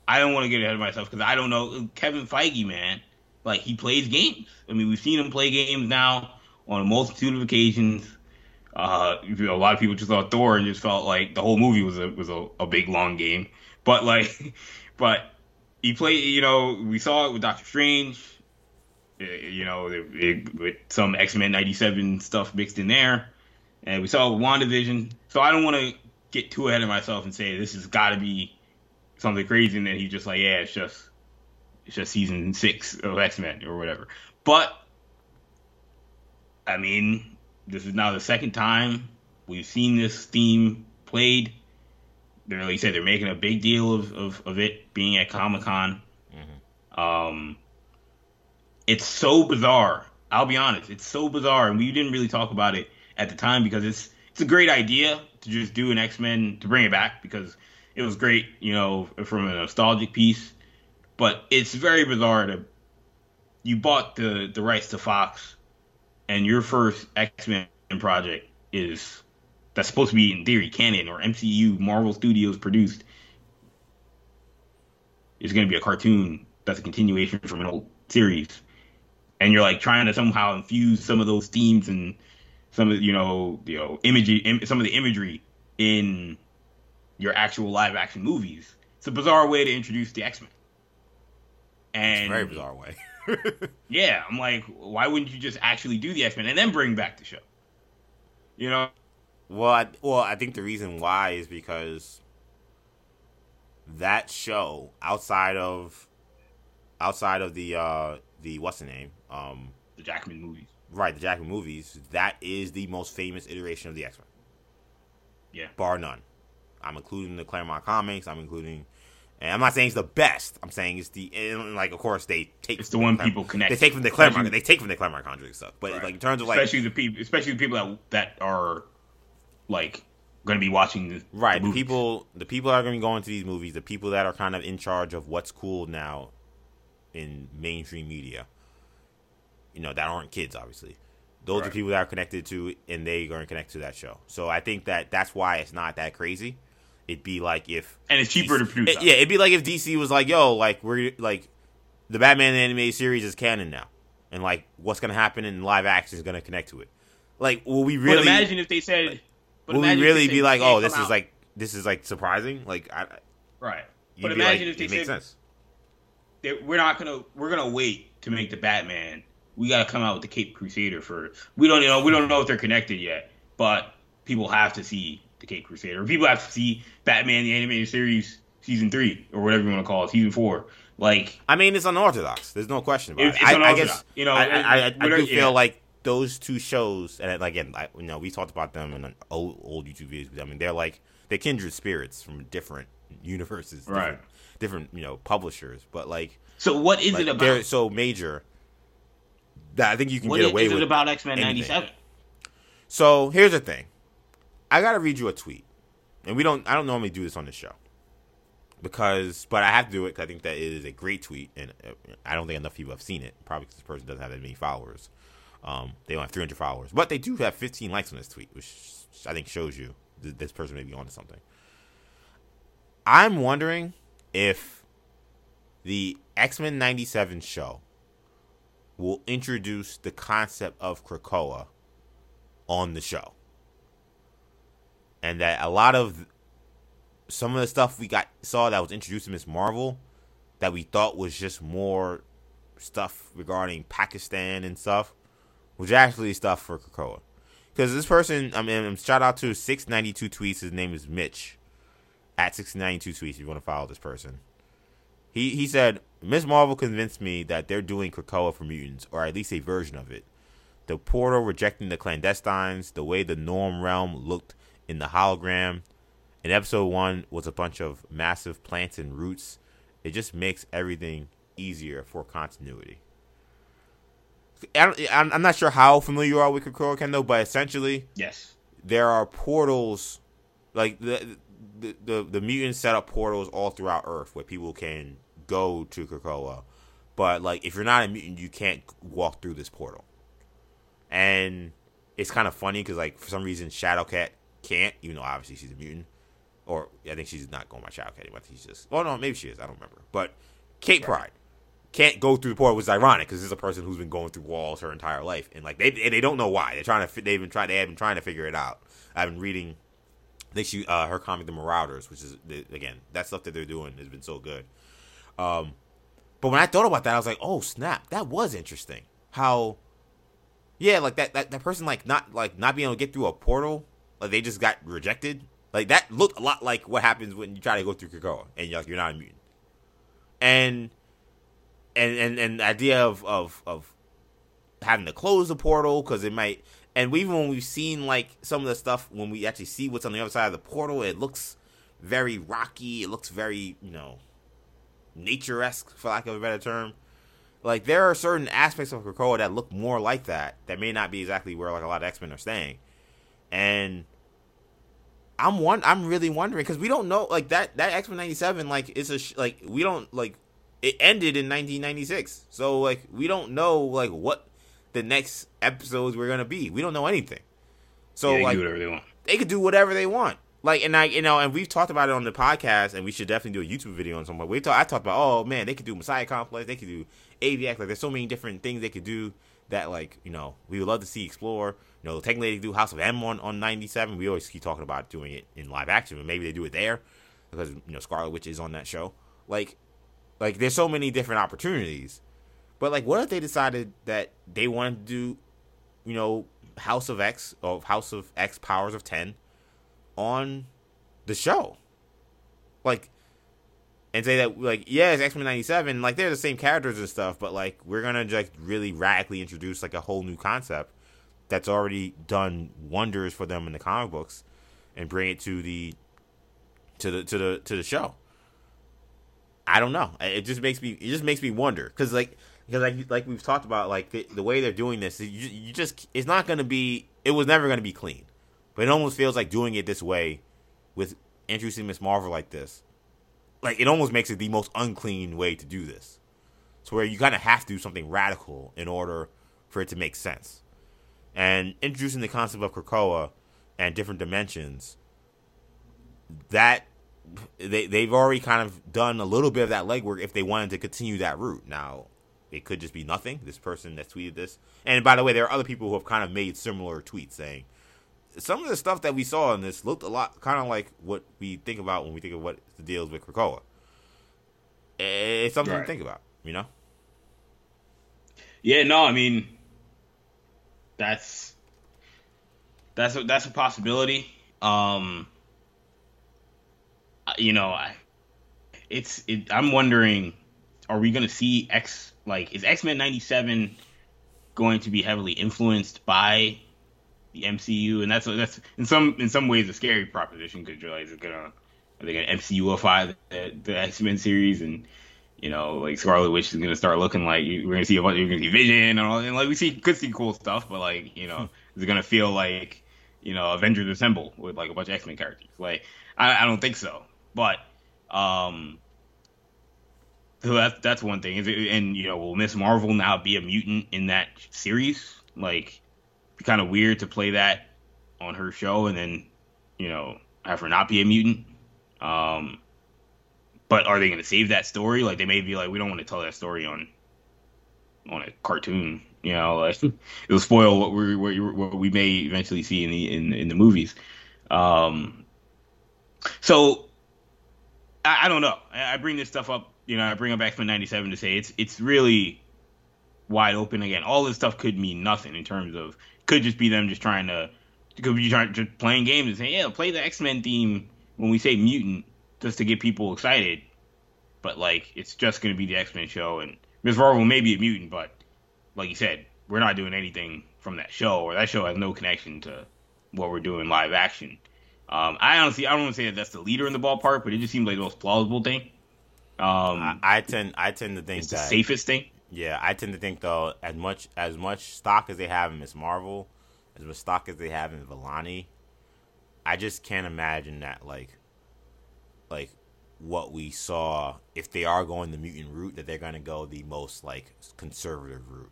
I don't want to get ahead of myself because I don't know Kevin Feige, man. Like he plays games. I mean, we've seen him play games now on a multitude of occasions. Uh, a lot of people just thought Thor and just felt like the whole movie was a was a, a big long game. But like, [LAUGHS] but he played. You know, we saw it with Doctor Strange. You know, with some X Men '97 stuff mixed in there, and we saw WandaVision. So I don't want to get too ahead of myself and say this has got to be something crazy, and then he's just like, yeah, it's just just season six of X Men or whatever. But I mean, this is now the second time we've seen this theme played. They really said they're making a big deal of, of, of it being at Comic Con. Mm-hmm. Um, it's so bizarre. I'll be honest, it's so bizarre, and we didn't really talk about it at the time because it's it's a great idea to just do an X Men to bring it back because it was great, you know, from a nostalgic piece. But it's very bizarre to you bought the the rights to Fox, and your first X Men project is that's supposed to be in theory canon or MCU Marvel Studios produced is going to be a cartoon that's a continuation from an old series, and you're like trying to somehow infuse some of those themes and some of you know you know imagery some of the imagery in your actual live action movies. It's a bizarre way to introduce the X Men. And very bizarre way. [LAUGHS] yeah, I'm like, why wouldn't you just actually do the X Men and then bring back the show? You know. Well, I, well, I think the reason why is because that show outside of outside of the uh the what's the name um the Jackman movies right the Jackman movies that is the most famous iteration of the X Men yeah bar none I'm including the Claremont comics I'm including and I'm not saying it's the best. I'm saying it's the and like of course they take it's the one the people connect. They take from the Claremont. They take from the Claremont contract stuff. But right. like in terms of like especially the people, especially the people that that are like going to be watching the right. The, the people, the people that are going to be going to these movies, the people that are kind of in charge of what's cool now in mainstream media. You know that aren't kids, obviously. Those right. are people that are connected to, and they are going to connect to that show. So I think that that's why it's not that crazy it'd be like if and it's cheaper DC, to produce. It, yeah, it'd be like if DC was like, "Yo, like we're like the Batman animated series is canon now, and like what's gonna happen in live action is gonna connect to it." Like, will we really? But imagine if they said. Like, will we really be like, "Oh, this is out. like this is like surprising"? Like, I, right. But imagine like, if they said, sense. "We're not gonna we're gonna wait to make the Batman. We gotta come out with the Cape Crusader first. We don't you know we don't know if they're connected yet, but people have to see the Cape Crusader. People have to see Batman the animated series season three or whatever you want to call it, season four. Like, I mean, it's unorthodox. There's no question about it. I, I guess you know, I, I, I, do feel yeah. like those two shows, and again, I, you know, we talked about them in old old YouTube videos. I mean, they're like they're kindred spirits from different universes, different, right? Different, you know, publishers. But like, so what is like, it about? They're so major that I think you can what get away with. It about X Men '97? So here's the thing. I gotta read you a tweet, and we don't. I don't normally do this on the show because, but I have to do it because I think that it is a great tweet, and uh, I don't think enough people have seen it. Probably because this person doesn't have that many followers. Um, they don't have 300 followers, but they do have 15 likes on this tweet, which I think shows you this person may be onto something. I'm wondering if the X Men '97 show will introduce the concept of Krakoa on the show and that a lot of some of the stuff we got saw that was introduced in Miss Marvel that we thought was just more stuff regarding Pakistan and stuff was actually stuff for Krakoa. Because this person, I mean, um, shout out to 692 tweets. His name is Mitch at 692 tweets. If you want to follow this person, he he said Miss Marvel convinced me that they're doing Krakoa for mutants, or at least a version of it. The portal rejecting the clandestines, the way the Noor realm looked in the hologram. And episode one was a bunch of massive plants and roots. It just makes everything easier for continuity. I am not sure how familiar you are with Krakoa Kendall, but essentially, yes, there are portals, like the the the, the mutants set up portals all throughout Earth where people can go to Krakoa. But like, if you're not a mutant, you can't walk through this portal. And it's kind of funny because like for some reason Shadowcat can't, even though obviously she's a mutant. Or I think she's not going by Cat anymore. I think she's just. Well, no, maybe she is. I don't remember. But Kate Pryde can't go through the portal, which is ironic because this is a person who's been going through walls her entire life, and like they they don't know why. They're trying to they've been trying they have been trying to figure it out. I've been reading. I think she uh, her comic The Marauders, which is again that stuff that they're doing has been so good. Um, but when I thought about that, I was like, oh snap, that was interesting. How, yeah, like that that, that person like not like not being able to get through a portal like they just got rejected. Like that looked a lot like what happens when you try to go through Krakoa and you're like you're not a mutant. And and and and the idea of of of having to close the portal because it might and even when we've seen like some of the stuff when we actually see what's on the other side of the portal, it looks very rocky. It looks very you know nature esque, for lack of a better term. Like there are certain aspects of Krakoa that look more like that that may not be exactly where like a lot of X Men are staying, and I'm one. I'm really wondering because we don't know like that that X Men '97 like it's a sh- like we don't like it ended in 1996, so like we don't know like what the next episodes were gonna be. We don't know anything. So Yeah, they like do whatever they want. they could do whatever they want. Like and I you know and we've talked about it on the podcast and we should definitely do a YouTube video on something. We talk, I talked about oh man they could do Messiah Complex they could do AVX like there's so many different things they could do that like you know we would love to see explore. You know technically they do House of M on on 97. We always keep talking about doing it in live action, but maybe they do it there because you know Scarlet Witch is on that show. Like like there's so many different opportunities. But like what if they decided that they wanted to do you know House of X or House of X Powers of 10 on the show. Like, and say that, like, yeah, it's X Men 97. Like, they're the same characters and stuff, but, like, we're to like really radically introduce, like, a whole new concept that's already done wonders for them in the comic books and bring it to the to the to the to the show. I don't know. It just makes me it just makes me wonder. Because like because like like we've talked about like the, the way they're doing this you, you just it's not going to be it was never going to be clean. But it almost feels like doing it this way with introducing miss marvel like this like it almost makes it the most unclean way to do this. So where you kind of have to do something radical in order for it to make sense and introducing the concept of krakoa and different dimensions that they they've already kind of done a little bit of that legwork if they wanted to continue that route. Now, it could just be nothing. This person that tweeted this, and by the way, there are other people who have kind of made similar tweets saying some of the stuff that we saw in this looked a lot kind of like what we think about when we think of what the deals with Krakoa. It's something Right. to think about, you know. Yeah, no, I mean, that's that's a, that's a possibility. Um, uh, you know, I, it's it, I'm wondering, are we going to see X like is X Men '97 going to be heavily influenced by the MCU? And that's that's in some in some ways a scary proposition because you're like, is it gonna are they gonna MCUify the, the X Men series and you know, like Scarlet Witch is gonna start looking like we're gonna see a bunch, you're gonna see Vision and all, and like we see could see cool stuff, but like you know, is it gonna feel like you know Avengers Assemble with like a bunch of X Men characters? Like I, I don't think so, but um, so that's that's one thing. Is it, and you know, will Miss Marvel now be a mutant in that series? Like, be kind of weird to play that on her show and then you know have her not be a mutant. Um, but are they going to save that story? Like they may be like, we don't want to tell that story on on a cartoon. You know, like [LAUGHS] it'll spoil what we what, we may eventually see in the in in the movies. Um, so I, I don't know. I, I bring this stuff up. You know, I bring up X Men '97 to say it's it's really wide open again. All this stuff could mean nothing in terms of could just be them just trying to could be trying just playing games and saying yeah, play the X Men theme when we say mutant just to get people excited. But like, it's just going to be the X Men show, and Ms. Marvel may be a mutant, but like you said, we're not doing anything from that show, or that show has no connection to what we're doing live action. Um, I honestly, I don't want to say that that's the leader in the ballpark, but it just seems like the most plausible thing. Um, I, I tend I tend to think it's the that safest thing. Yeah, I tend to think though, as much as much stock as they have in Miss Marvel, as much stock as they have in Vellani, I just can't imagine that like, like what we saw if they are going the mutant route, that they're going to go the most like conservative route.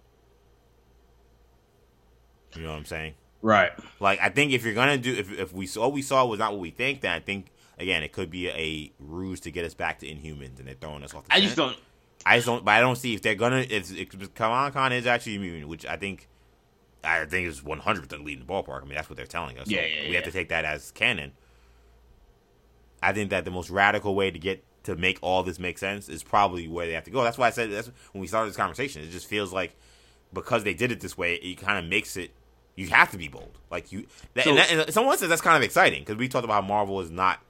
You know what I'm saying? Right. Like I think if you're gonna do if if we saw what we saw was not what we think, then I think again it could be a ruse to get us back to Inhumans and they're throwing us off. the I just don't. I just don't, but I don't see if they're gonna. If, if Kamala Khan is actually mutant, which I think, I think is one hundred percent leading the ballpark. I mean, that's what they're telling us. So Yeah, yeah, We yeah. have to take that as canon. I think that the most radical way to get to make all this make sense is probably where they have to go. That's why I said that's when we started this conversation. It just feels like because they did it this way, it kind of makes it. You have to be bold. Like you, that, So- and, that, and someone says that's kind of exciting because we talked about how Marvel is not.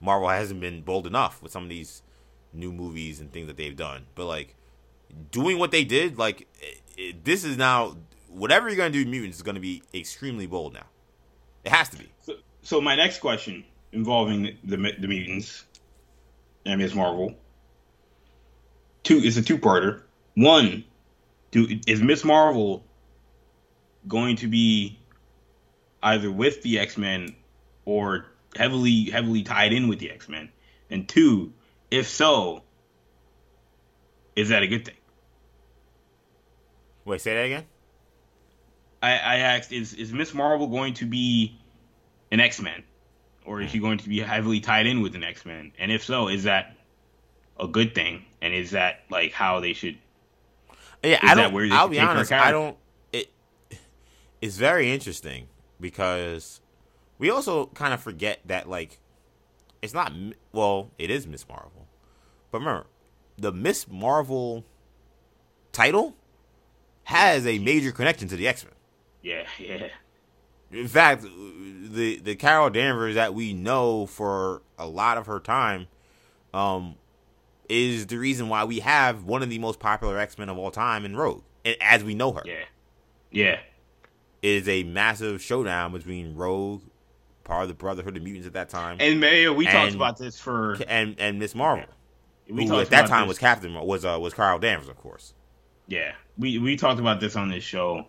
Marvel hasn't been bold enough with some of these new movies and things that they've done. But like doing what they did, like it, it, this is now whatever you're gonna do, mutants is gonna be extremely bold now. It has to be. So, so my next question involving the the, mutants and Ms. Marvel. two. is a two-parter. One, do is Miss Marvel going to be either with the X Men or heavily heavily tied in with the X Men? And two, if so, is that a good thing? Wait, say that again. I, I asked, is is Miss Marvel going to be an X Men, or is she going to be heavily tied in with an X Men? And if so, is that a good thing? And is that like how they should? Yeah, I don't. I'll be honest. I don't. It it's very interesting because we also kind of forget that like it's not well, it is Miss Marvel, but remember the Miss Marvel title has a major connection to the X Men. Yeah, yeah. In fact, the the Carol Danvers that we know for a lot of her time, um, is the reason why we have one of the most popular X Men of all time in Rogue, and as we know her. Yeah, yeah. It is a massive showdown between Rogue, part of the Brotherhood of Mutants at that time, and Mayo. We and, talked about this for and and Miss Marvel, yeah. we who at that time this. was Captain was uh, was Carol Danvers, of course. Yeah, we we talked about this on this show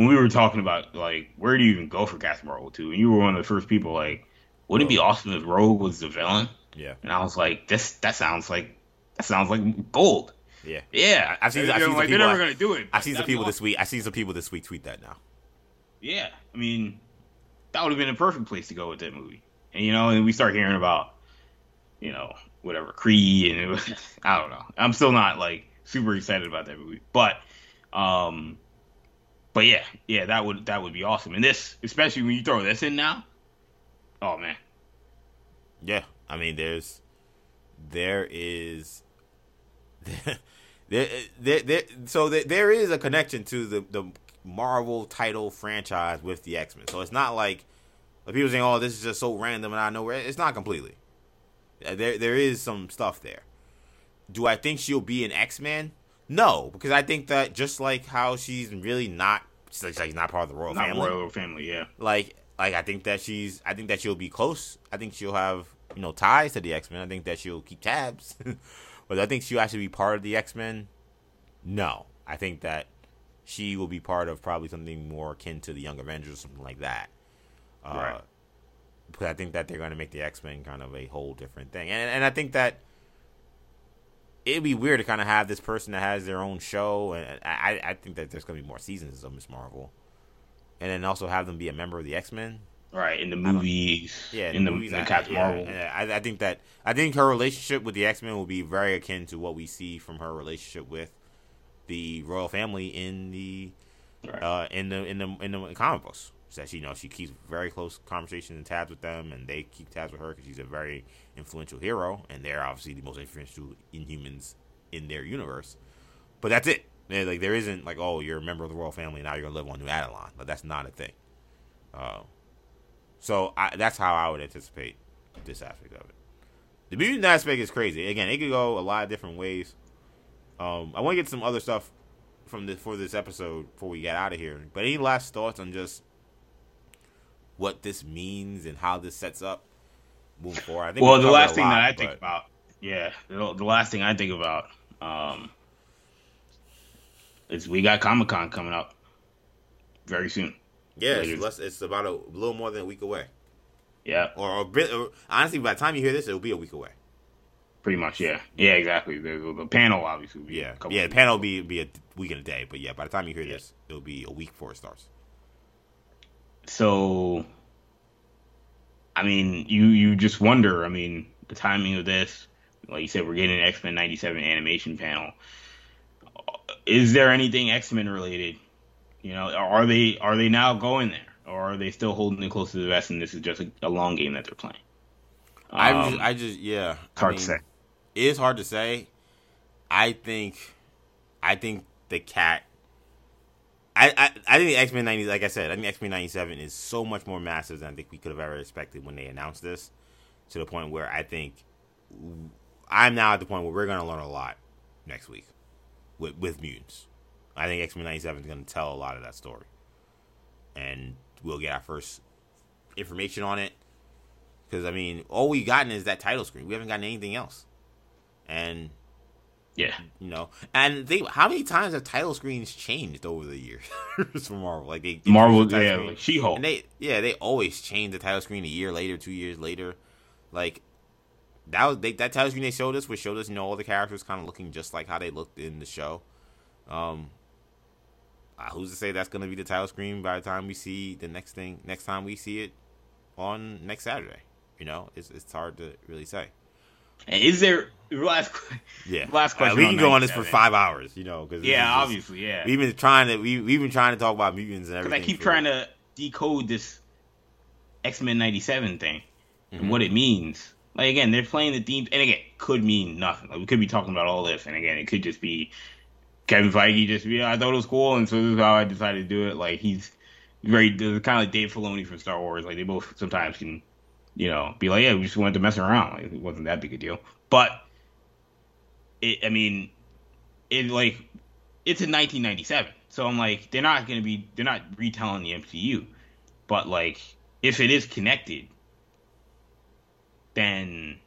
when we were talking about like where do you even go for Captain Marvel two, and you were one of the first people like, wouldn't it be awesome if Rogue was the villain? Yeah. And I was like, this that sounds like that sounds like gold. Yeah. Yeah. I've seen, I've seen like, people, they're never gonna do it. I've seen some people awesome. this week. I've seen some people this week tweet that now. Yeah, I mean, that would have been a perfect place to go with that movie. And you know, and we start hearing about, you know, whatever Kree, and was, [LAUGHS] I don't know. I'm still not like super excited about that movie, but um, but yeah, yeah, that would that would be awesome. And this, especially when you throw this in now, oh man. Yeah, I mean, there's there is [LAUGHS] there, there, there so there, there is a connection to the the Marvel title franchise with the X Men. So it's not like, people saying, "Oh, this is just so random and I know where." It's not completely. Uh, there there is some stuff there. Do I think she'll be an X Men? No, because I think that just like how she's really not, she's like, she's not part of the royal family. not family. Royal family, yeah. Like, like I think that she's, I think that she'll be close. I think she'll have you know ties to the X Men. I think that she'll keep tabs, [LAUGHS] but I think she'll actually be part of the X Men. No, I think that she will be part of probably something more akin to the Young Avengers, or something like that. Uh, right. Because I think that they're going to make the X Men kind of a whole different thing, and and I think that it'd be weird to kind of have this person that has their own show, and I I think that there's gonna be more seasons of Miss Marvel, and then also have them be a member of the X Men. Right in the movies, yeah, in, in the, movies, the Captain yeah, Marvel. I, I think that I think her relationship with the X Men will be very akin to what we see from her relationship with the royal family in the right. uh, in the in the in the comic books that she you know she keeps very close conversations and tabs with them, and they keep tabs with her because she's a very influential hero, and they're obviously the most influential Inhumans in their universe. But that's it. Like there isn't like oh you're a member of the royal family now you're gonna live on New Attilan, but that's not a thing. Uh, so I, that's how I would anticipate this aspect of it. The mutant aspect is crazy. Again, it could go a lot of different ways. Um, I want to get some other stuff from this for this episode before we get out of here. But any last thoughts on just what this means and how this sets up moving forward. I think well, the last thing lot, that I think about, yeah, the, the, last thing I think about um, is we got Comic Con coming up very soon. Yeah, it's, less, it's, about a little more than a week away. Yeah, or a bit. Or, honestly, by the time you hear this, it'll be a week away. Pretty much, yeah, yeah, exactly. The, the panel obviously, yeah, yeah, the panel will be be a week and a day, but yeah, by the time you hear yeah. this, it'll be a week before it starts so I mean, you you just wonder. I mean, the timing of this, like you said, we're getting an X Men '97 animation panel. Is there anything X Men related? You know, are they are they now going there, or are they still holding it close to the vest, and this is just a, a long game that they're playing? Um, I just, I just, yeah, it's hard I mean, to say. It is hard to say. I think, I think the cat I, I, I think X Men ninety, like I said, I think X Men ninety seven is so much more massive than I think we could have ever expected when they announced this. To the point where I think I'm now at the point where we're going to learn a lot next week with with mutants. I think X Men ninety seven is going to tell a lot of that story, and we'll get our first information on it. Because I mean, all we've gotten is that title screen. We haven't gotten anything else, and Yeah, you know, and they how many times have title screens changed over the years [LAUGHS] for Marvel? Like they Marvel, the yeah, like She Hulk, and they yeah they always change the title screen a year later, two years later. Like that was they, that title screen they showed us, which showed us you know all the characters kind of looking just like how they looked in the show. Um, uh, who's to say that's gonna be the title screen by the time we see the next thing next time we see it on next Saturday? You know, it's it's hard to really say. Is there last? Yeah, [LAUGHS] last question. Uh, we can go on this for five hours. You know, because yeah, obviously, yeah. We've been trying to we we've been trying to talk about mutants and everything. Because I keep trying to decode this X Men '97 thing mm-hmm. and what it means. Like again, they're playing the theme, and again, could mean nothing. Like we could be talking about all this, and again, it could just be Kevin Feige just yeah, I thought it was cool, and so this is how I decided to do it. Like he's very kind of like Dave Filoni from Star Wars. Like they both sometimes can you know, be like, yeah, we just wanted to mess around. Like, it wasn't that big a deal. But it, I mean, it like it's in 1997, so I'm like, they're not gonna be, they're not retelling the MCU. But like, if it is connected, then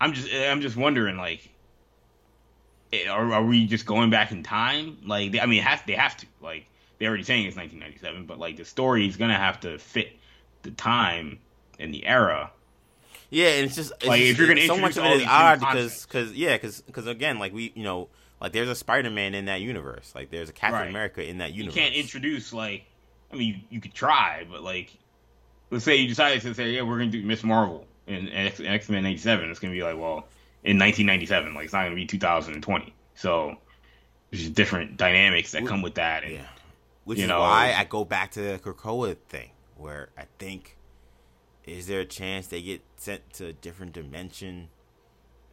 I'm just, I'm just wondering, like, eh, are, are we just going back in time? Like, they, I mean, have, they have to. Like, they're already saying it's 1997, but like, the story is gonna have to fit the time in the era. Yeah, and it's just it's like just, if you're gonna so much of it is odd because because yeah because because again like we you know like there's a Spider Man in that universe like there's a Captain right. America in that universe. You can't introduce like I mean you, you could try but like let's say you decided to say yeah we're gonna do Miss Marvel in X Men '87 it's gonna be like well in 1997 like it's not gonna be 2020 so there's just different dynamics that come with that and, yeah which is know, why I go back to the Krakoa thing where I think is there a chance they get sent to a different dimension?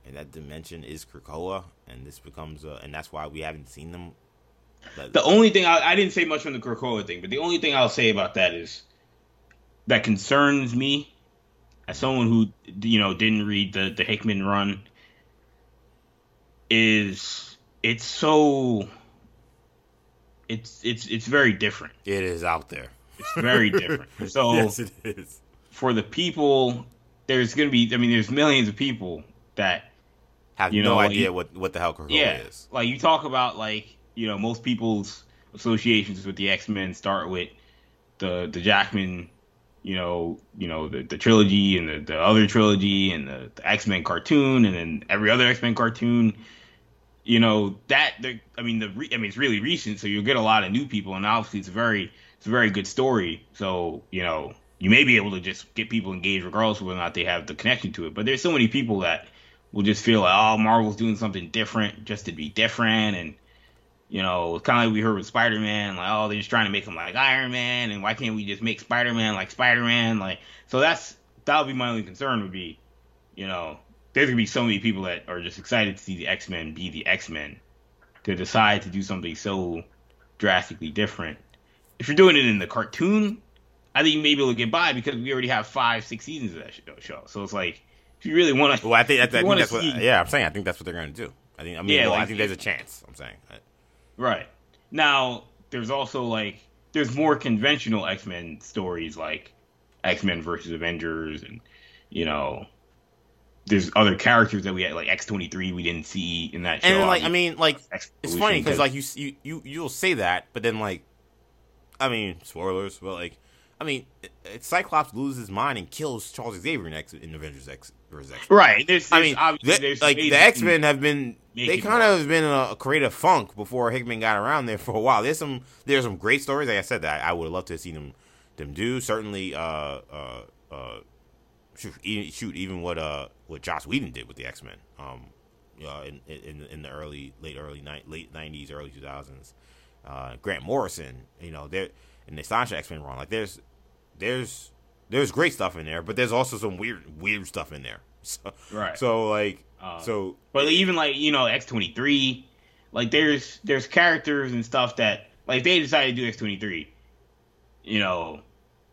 And that dimension is Krakoa and this becomes a, and that's why we haven't seen them. But, the only thing I, I, didn't say much on the Krakoa thing but the only thing I'll say about that is that concerns me as someone who you know didn't read the the Hickman run is it's so it's it's it's very different. It is out there. It's very [LAUGHS] different. So yes it is for the people, there's going to be, I mean, there's millions of people that have you no know, idea like, what, what the hell Krakoa yeah, is. Like, you talk about, like, you know, most people's associations with the X Men start with the the Jackman, you know, you know the, the trilogy and the, the other trilogy and the, the X Men cartoon and then every other X Men cartoon. You know that the I mean the I mean it's really recent, so you'll get a lot of new people, and obviously it's a very it's a very good story. So you know you may be able to just get people engaged regardless of whether or not they have the connection to it. But there's so many people that will just feel like, oh, Marvel's doing something different just to be different. And, you know, it's kind of like we heard with Spider Man, like, oh, they're just trying to make him like Iron Man. And why can't we just make Spider Man like Spider Man? Like, so that's, that would be my only concern would be, you know, there's going to be so many people that are just excited to see the X Men be the X Men to decide to do something so drastically different. If you're doing it in the cartoon, I think you may be able to get by because we already have five, six seasons of that uh, show. So it's like if you really want to. Well, I think, that's, I think that's see, what. Yeah, I'm saying I think that's what they're going to do. I think. I mean, yeah, well, like, I think there's a chance. I'm saying. Right now, there's also like there's more conventional X Men stories like X Men versus Avengers, and you know, there's other characters that we had like X twenty three we didn't see in that show. And like I mean, like it's funny because like you you you you'll say that, but then like, I mean, spoilers, but like I mean, Cyclops loses his mind and kills Charles Xavier in, X, in Avengers X versus X. Right. There's, there's, I mean, the, like the X Men have been they kind of have been in a creative funk before Hickman got around there for a while. There's some there's some great stories. Like I said, that I would have loved to have seen them them do. Certainly, uh, uh, uh, shoot, even, shoot, even what uh what Joss Whedon did with the X Men, um, uh, in, in in the early late early ni- late nineties, early two thousands. Uh, Grant Morrison, you know, there in the Astonishing X Men run. Like there's there's there's great stuff in there, but there's also some weird weird stuff in there. [LAUGHS] So, right. So like um, so, but even like you know X twenty three, like there's there's characters and stuff that like they decided to do X twenty three, you know,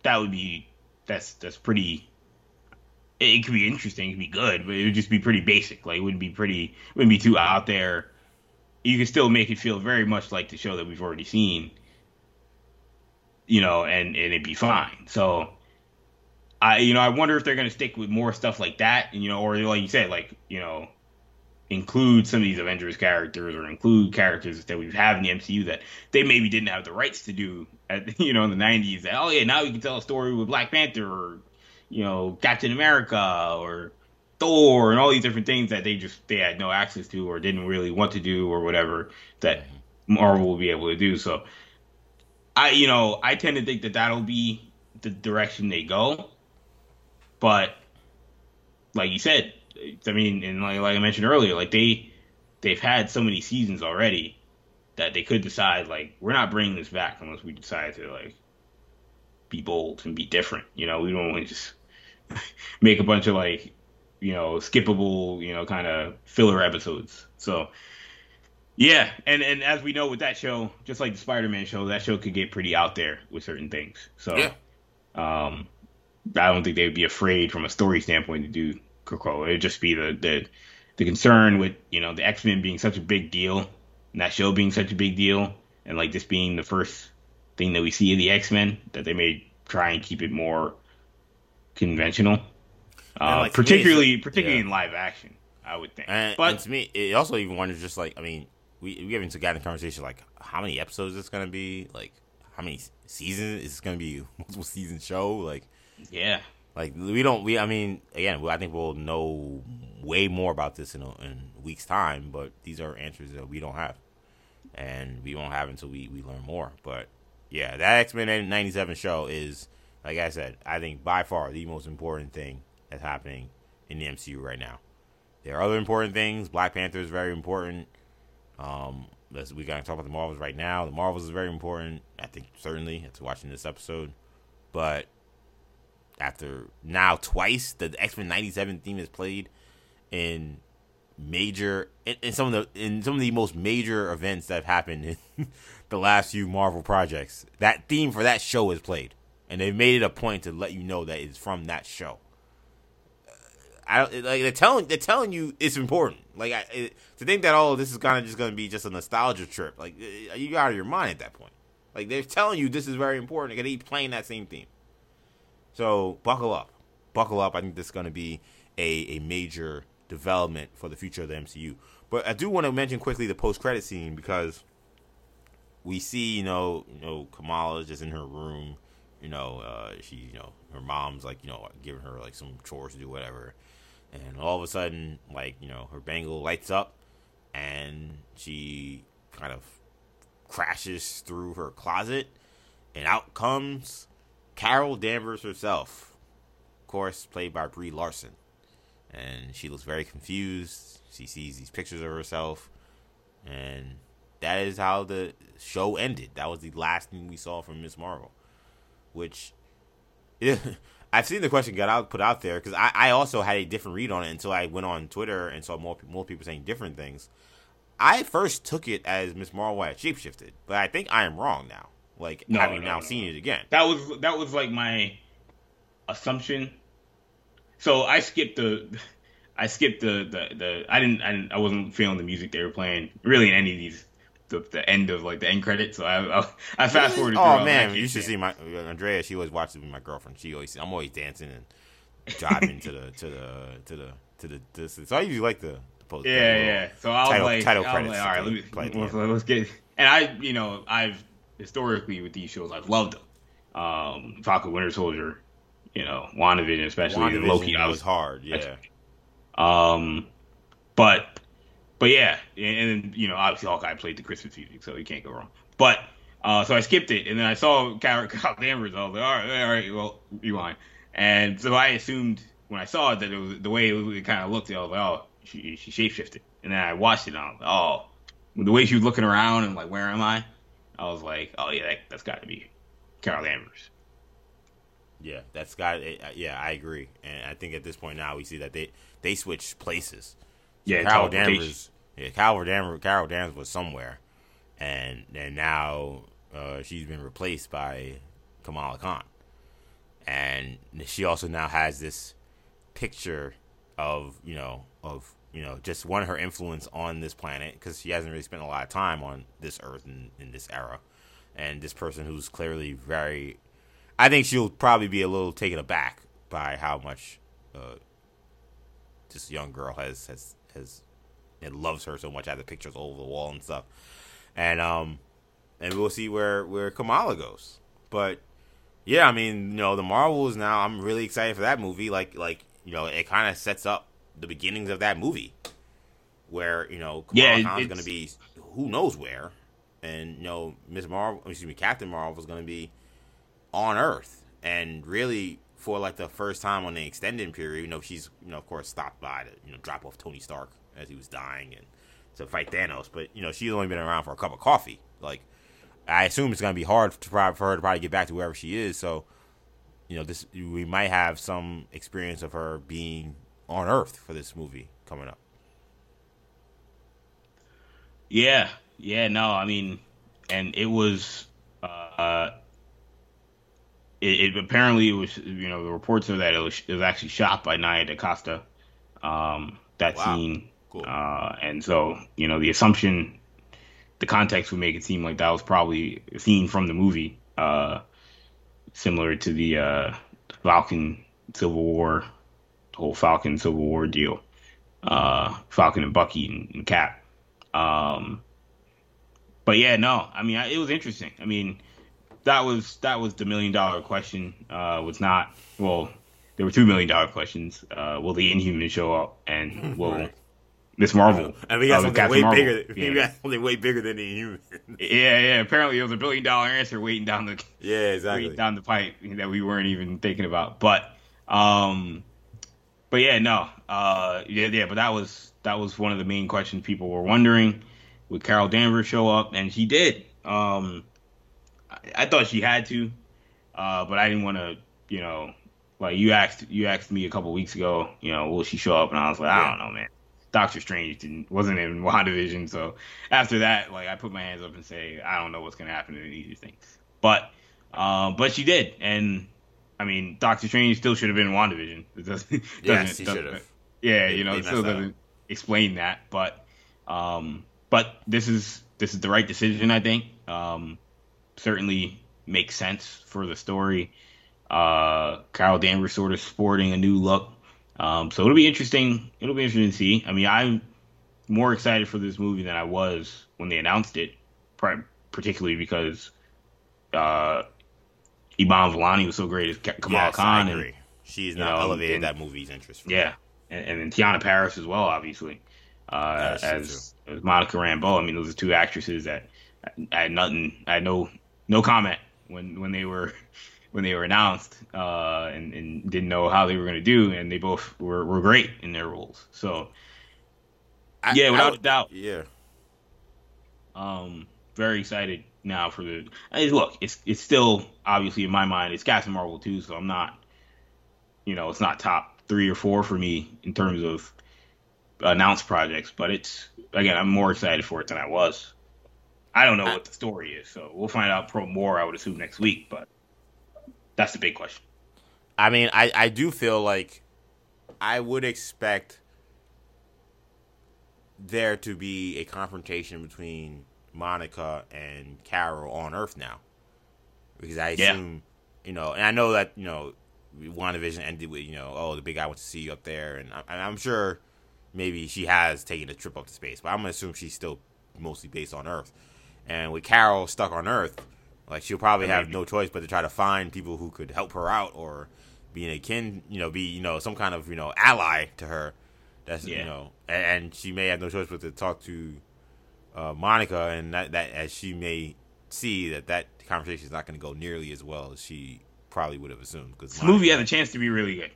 that would be that's that's pretty. It, it could be interesting, it could be good, but it would just be pretty basic. Like it wouldn't be pretty, wouldn't be too out there. You could still make it feel very much like the show that we've already seen you know, and, and it'd be fine. So I, you know, I wonder if they're going to stick with more stuff like that, and, you know, or like you said, like, you know, include some of these Avengers characters or include characters that we have in the MCU that they maybe didn't have the rights to do at [LAUGHS] you know in the 90s. That, oh yeah, now we can tell a story with Black Panther or you know Captain America or Thor and all these different things that they just they had no access to or didn't really want to do or whatever that mm-hmm. Marvel will be able to do. So I you know I tend to think that that'll be the direction they go, but like you said, I mean, and like, like I mentioned earlier, like they they've had so many seasons already that they could decide like we're not bringing this back unless we decide to like be bold and be different. You know, we don't want to just [LAUGHS] make a bunch of like you know skippable you know kind of filler episodes. So yeah, and and as we know with that show, just like the Spider-Man show, that show could get pretty out there with certain things. So yeah. um, I don't think they would be afraid from a story standpoint to do Krakoa. It'd just be the the the concern with you know the X Men being such a big deal, and that show being such a big deal, and like this being the first thing that we see of the X Men, that they may try and keep it more conventional, uh, like, particularly particularly yeah. in live action. I would think. And, but and to me, it also even wonders just like I mean, we we haven't got in the conversation like how many episodes it's gonna be, like how many seasons is this gonna be [LAUGHS] multiple season show, like yeah, like we don't we I mean again I think we'll know way more about this in a, in weeks time, but these are answers that we don't have, and we won't have until we we learn more. But yeah, that X Men '97 show is like I said, I think by far the most important thing that's happening in the MCU right now. There are other important things. Black Panther is very important. Um, we gotta talk about the Marvels right now. The Marvels is very important. I think certainly after watching this episode, but after now twice the X Men '97 theme is played in major in, in, some of the in some of the most major events that have happened in [LAUGHS] the last few Marvel projects. That theme for that show is played, and they've made it a point to let you know that it's from that show. I don't like they're telling they're telling you it's important. Like I, it, to think that oh this is kind of just going to be just a nostalgia trip. Like you out of your mind at that point. Like they're telling you this is very important. They're gonna keep playing that same theme. So buckle up, buckle up. I think this is going to be a, a major development for the future of the MCU. But I do want to mention quickly the post credit scene because we see, you know, you know, Kamala just in her room. You know, uh, she, you know, her mom's like, you know, giving her like some chores to do, whatever. And all of a sudden, like, you know, her bangle lights up, and she kind of crashes through her closet, and out comes Carol Danvers herself, of course, played by Brie Larson. And she looks very confused. She sees these pictures of herself. And that is how the show ended. That was the last thing we saw from Miss Marvel. Which, [LAUGHS] I've seen the question got out put out there because I, I also had a different read on it until I went on Twitter and saw more more people saying different things. I first took it as Miss Marvel had shapeshifted, but I think I am wrong now. Like no, having no, now no. seen it again. That was that was like my assumption. So I skipped the I skipped the, the, the I didn't I didn't I wasn't feeling the music they were playing really in any of these the, the end of like the end credits. So I I, I fast forwarded. Oh man, you should see my Andrea. She always watches with my girlfriend. She always I'm always dancing and driving to the to the to the to the distance. So I usually like the, the post. Yeah, yeah. So I was title, like, title credits. Like, all right, let me let's, [LAUGHS] let's get. And I, you know, I've historically with these shows, I've loved them. Um, Falcon Winter Soldier, you know, WandaVision, especially WandaVision Loki. I was hard, yeah. Um, but but yeah, and, then you know, obviously Hawkeye played the Christmas music, so you can't go wrong. But uh, so I skipped it, and then I saw Carol [LAUGHS] Danvers. I was like, all right, all right, well, rewind. And so I assumed when I saw it that it was the way it, it kind of looked. I was like, oh, she she shapeshifted. And then I watched it, and I was like, oh, the way she was looking around and like, where am I? I was like, oh yeah, that, has got to be Carol Danvers. Yeah, that's got. Uh, yeah, I agree, and I think at this point now we see that they they switch places. Yeah, Carol Danvers. Yeah, Carol Danvers. Carol Danvers was somewhere, and and now uh, she's been replaced by Kamala Khan, and she also now has this picture of you know of you know, just one of her influence on this planet because she hasn't really spent a lot of time on this Earth in, in this era, and this person who's clearly very, I think she'll probably be a little taken aback by how much uh, this young girl has has has and loves her so much. Has the pictures all over the wall and stuff. And um, and we'll see where where Kamala goes. But yeah, I mean, you know, the Marvels now. I'm really excited for that movie. Like like you know, it kind of sets up the beginnings of that movie, where you know Kamala Yeah, Khan's going to be who knows where, and you know Miss Marvel, excuse me, Captain Marvel is going to be on Earth, and really for like the first time on the extended period, you know, she's you know of course stopped by to you know drop off Tony Stark as he was dying and to fight Thanos, but you know she's only been around for a cup of coffee. Like I assume it's to be hard to for her to probably get back to wherever she is. So you know this we might have some experience of her being on Earth for this movie coming up. Yeah, yeah, no, I mean, and it was, uh, it, it apparently it was, you know, the reports are that it was, it was actually shot by Nia DaCosta, um, that Wow. scene, Cool. uh, and so you know the assumption, the context would make it seem like that was probably a scene from the movie, uh, similar to the uh, Falcon Civil War, the whole Falcon Civil War deal, uh, Falcon and Bucky and, and Cap. Um, but yeah, no, I mean, I, it was interesting. I mean, that was that was the million dollar question. Uh, was not well. There were two million dollar questions. Uh, will the Inhuman show up, and [LAUGHS] will Right. Miss Marvel? [LAUGHS] And we got uh, something Captain way Marvel. bigger. We Yeah. got something way bigger than the human. [LAUGHS] yeah, yeah. Apparently, it was a billion dollar answer waiting down the yeah, exactly. down the pipe that we weren't even thinking about. But, um, but yeah, no, uh, yeah, yeah. But that was that was one of the main questions people were wondering. Would Carol Danvers show up? And she did. Um, I, thought she had to, uh, but I didn't want to, you know, like you asked you asked me a couple weeks ago, you know, will she show up? And I was like, I don't know, man. Doctor Strange didn't wasn't in [LAUGHS] WandaVision, so after that, like I put my hands up and say, I don't know what's gonna happen in these things. But um, but she did, and I mean, Doctor Strange still should have been in WandaVision. It doesn't, [LAUGHS] Yes, doesn't- he should have. Yeah, They- you know, it still doesn't explain that, but um, but this is this is the right decision, I think. Um, certainly makes sense for the story. Uh, Carol Danvers sort of sporting a new look. Um, so it'll be interesting. It'll be interesting to see. I mean, I'm more excited for this movie than I was when they announced it, particularly because uh, Iman Vellani was so great as Kamal yes, Khan, I and agree. She's you now know, elevated and- that movie's interest. Me. yeah, and, and then Teyonah Parris as well, obviously, uh, as, as Monica Rambeau. I mean, those are two actresses that I had nothing. I had no no comment when when they were [LAUGHS] when they were announced, uh, and, and didn't know how they were going to do, and they both were, were great in their roles. So I- yeah, without would- a doubt. Yeah, Um, very excited now for the. I mean, look, it's it's still obviously in my mind it's Captain Marvel too, so I'm not, you know, it's not top three or four for me in terms of announced projects, but it's again I'm more excited for it than I was. I don't know what the story is, so we'll find out pro more. I would assume next week, but that's the big question. I mean, I I do feel like I would expect there to be a confrontation between Monica and Carol on Earth now, because I Yeah. assume you know, and I know that you know, WandaVision ended with you know, oh, the big guy wants to see you up there, and, I, and I'm sure maybe she has taken a trip up to space, but I'm gonna assume she's still mostly based on Earth, and with Carol stuck on Earth, like she'll probably have no choice but to try to find people who could help her out or be a kin, you know, be you know some kind of you know ally to her. That's you know, and, and she may have no choice but to talk to uh, Monica, and that, that as she may see that that conversation is not going to go nearly as well as she probably would have assumed. Because movie has a chance to be really good.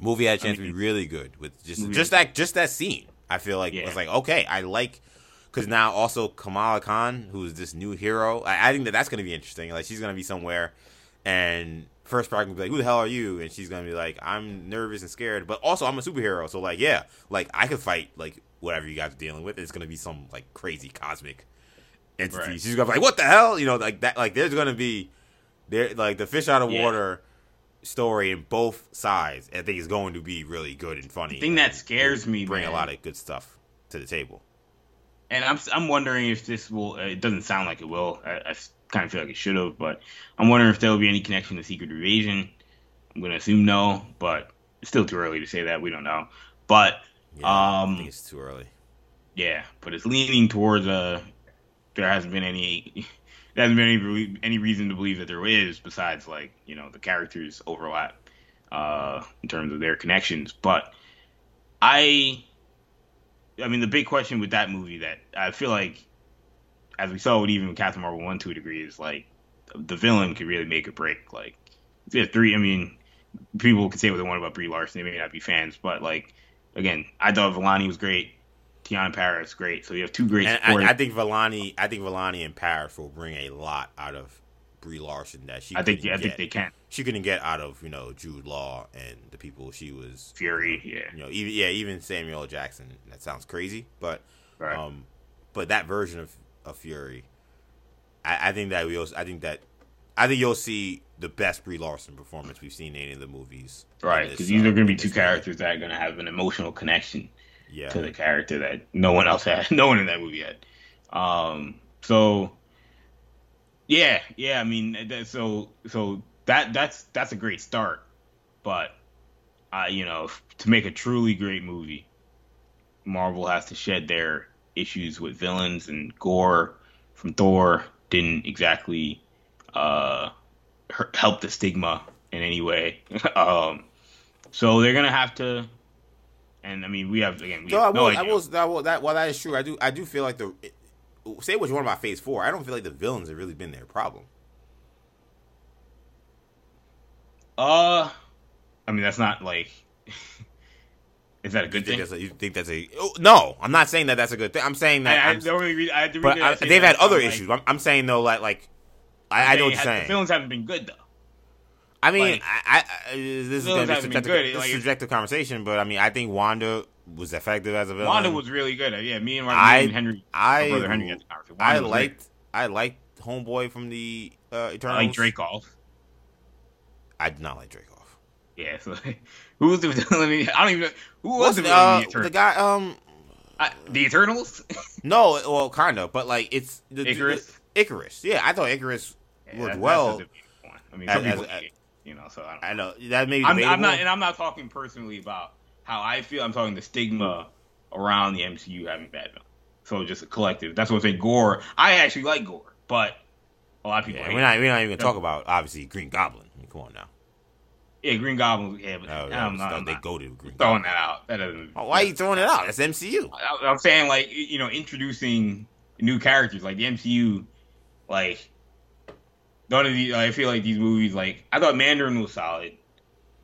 movie had a chance I mean, to be really good with just just that just that scene. I feel like Yeah. it's like okay, I like because now also Kamala Khan, who's this new hero. I, I think that that's going to be interesting. Like she's going to be somewhere, and first part can be like, "Who the hell are you?" And she's going to be like, "I'm nervous and scared, but also I'm a superhero." So like, yeah, like I could fight like whatever you guys are dealing with. It's going to be some like crazy cosmic entity. Right. She's going to be like, "What the hell?" You know, like that. Like there's going to be there like the fish out of Yeah. water story in both sides. I think is going to be really good and funny. The thing that scares me, bring man, a lot of good stuff to the table. And I'm I'm wondering if this will. It doesn't sound like it will. I, I kind of feel like it should have, but I'm wondering if there will be any connection to Secret Invasion. I'm gonna assume no, but it's still too early to say that. We don't know. But Yeah, Um, it's too early. Yeah, but it's leaning towards uh there hasn't been any [LAUGHS] there hasn't been any any reason to believe that there is besides like you know the characters overlap uh in terms of their connections. But I I mean the big question with that movie that I feel like as we saw with even Captain Marvel one to a degree is like the villain could really make or break. Like there's three I mean people can say what they want about Brie Larson, they may not be fans, but like again, I thought Vellani was great. Teyonah Parris, great. So you have two great. And I, I, think Vellani, I think Vellani and Parris will bring a lot out of Brie Larson that she. I think. I think they can. She couldn't get out of you know Jude Law and the people she was. Fury, yeah. You know, even yeah, even Samuel Jackson. That sounds crazy, but right. um, but that version of, of Fury, I, I think that we. Also, I think that I think you'll see the best Brie Larson performance we've seen in any of the movies. Right, because these uh, are going to be two characters that are going to have an emotional connection yeah. to the character that no one else had, [LAUGHS] no one in that movie had. Um, so yeah, yeah. I mean, that, so so that that's that's a great start, but uh, you know, to make a truly great movie, Marvel has to shed their issues with villains and Gorr from Thor didn't exactly uh, help the stigma in any way. [LAUGHS] um, so they're gonna have to and I mean, we have again. We so have I will, no I will, that will, that while that is true, I do I do feel like the say what you want about Phase Four. I don't feel like the villains have really been their problem. Uh, I mean that's not like. [LAUGHS] Is that a good you thing? A, you think that's a oh, no? I'm not saying that that's a good thing. I'm saying that. I, I, the only I, the but I, they've had other issues. I'm, I'm, saying though, like, like I, I know what you're saying. The villains haven't been good though. I mean, like, I, I, this is going to be subjective, good. Like, subjective conversation, but I mean, I think Wanda was effective as a villain. Wanda was really good. Yeah, me and, I, me and Henry, I, brother Henry had the conversation. I liked. I liked Homeboy from the uh, Eternals. I like Dreykov. I did not like Dreykov. Yeah, [LAUGHS] so who was the [LAUGHS] villain? I don't even know who was What's, the villain. Uh, the, the guy, um, I, the Eternals. [LAUGHS] no, well, kind of, but like it's the, Ikaris. The, Ikaris, yeah, I thought Ikaris yeah, worked well. I mean, some as, people. As, you know. So I, I know that may. I'm, I'm, not, and I'm not talking personally about how I feel. I'm talking the stigma around the MCU having bad villains. So just a collective. That's what I'm saying. Gorr. I actually like Gorr, but a lot of people. Yeah, we're not. We're not even gonna talk about obviously Green Goblin. Mean, come on now. Yeah, Green Goblin. Yeah, but oh, I'm not, I'm they go to Green throwing Goblin. that out. That doesn't. Oh, why are you throwing it out? That's MCU. I, I'm saying like you know introducing new characters like the MCU, like none of these. I feel like these movies, like I thought Mandarin was solid.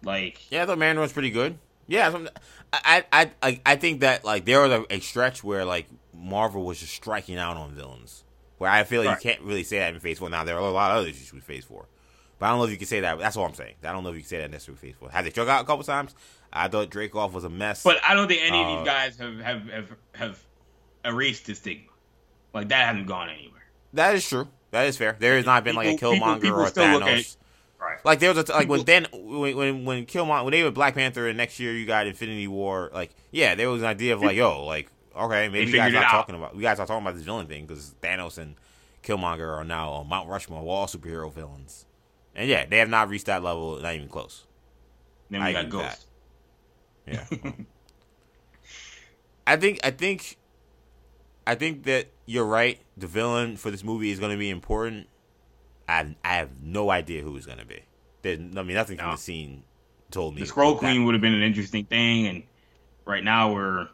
Like yeah, I thought Mandarin was pretty good. Yeah, I I I, I think that like there was a, a, stretch where like Marvel was just striking out on villains. Where I feel like right. you can't really say that in Phase Four. Now there are a lot of others you should with Phase Four, but I don't know if you can say that. That's all I'm saying. I don't know if you can say that necessarily Four. Have they struck out a couple times? I thought Dreykov was a mess, but I don't think any uh, of these uh, guys have have have, have erased the stigma. Like that hasn't gone anywhere. That is true. That is fair. There has not been like a Killmonger people, people or a Thanos. Right. Like there was a like when then when when when Killmonger when they were Black Panther and next year you got Infinity War like yeah there was an idea of like yo like okay maybe you guys are talking about we guys are talking about this villain thing because Thanos and Killmonger are now on Mount Rushmore all superhero villains and yeah they have not reached that level not even close. Then we I got Ghost. That. Yeah. [LAUGHS] I think I think I think that you're right. The villain for this movie is going to be important. I I have no idea who it's going to be. There's, I mean, nothing no. from the scene told me. The Skrull Queen would have been an interesting thing, and right now we're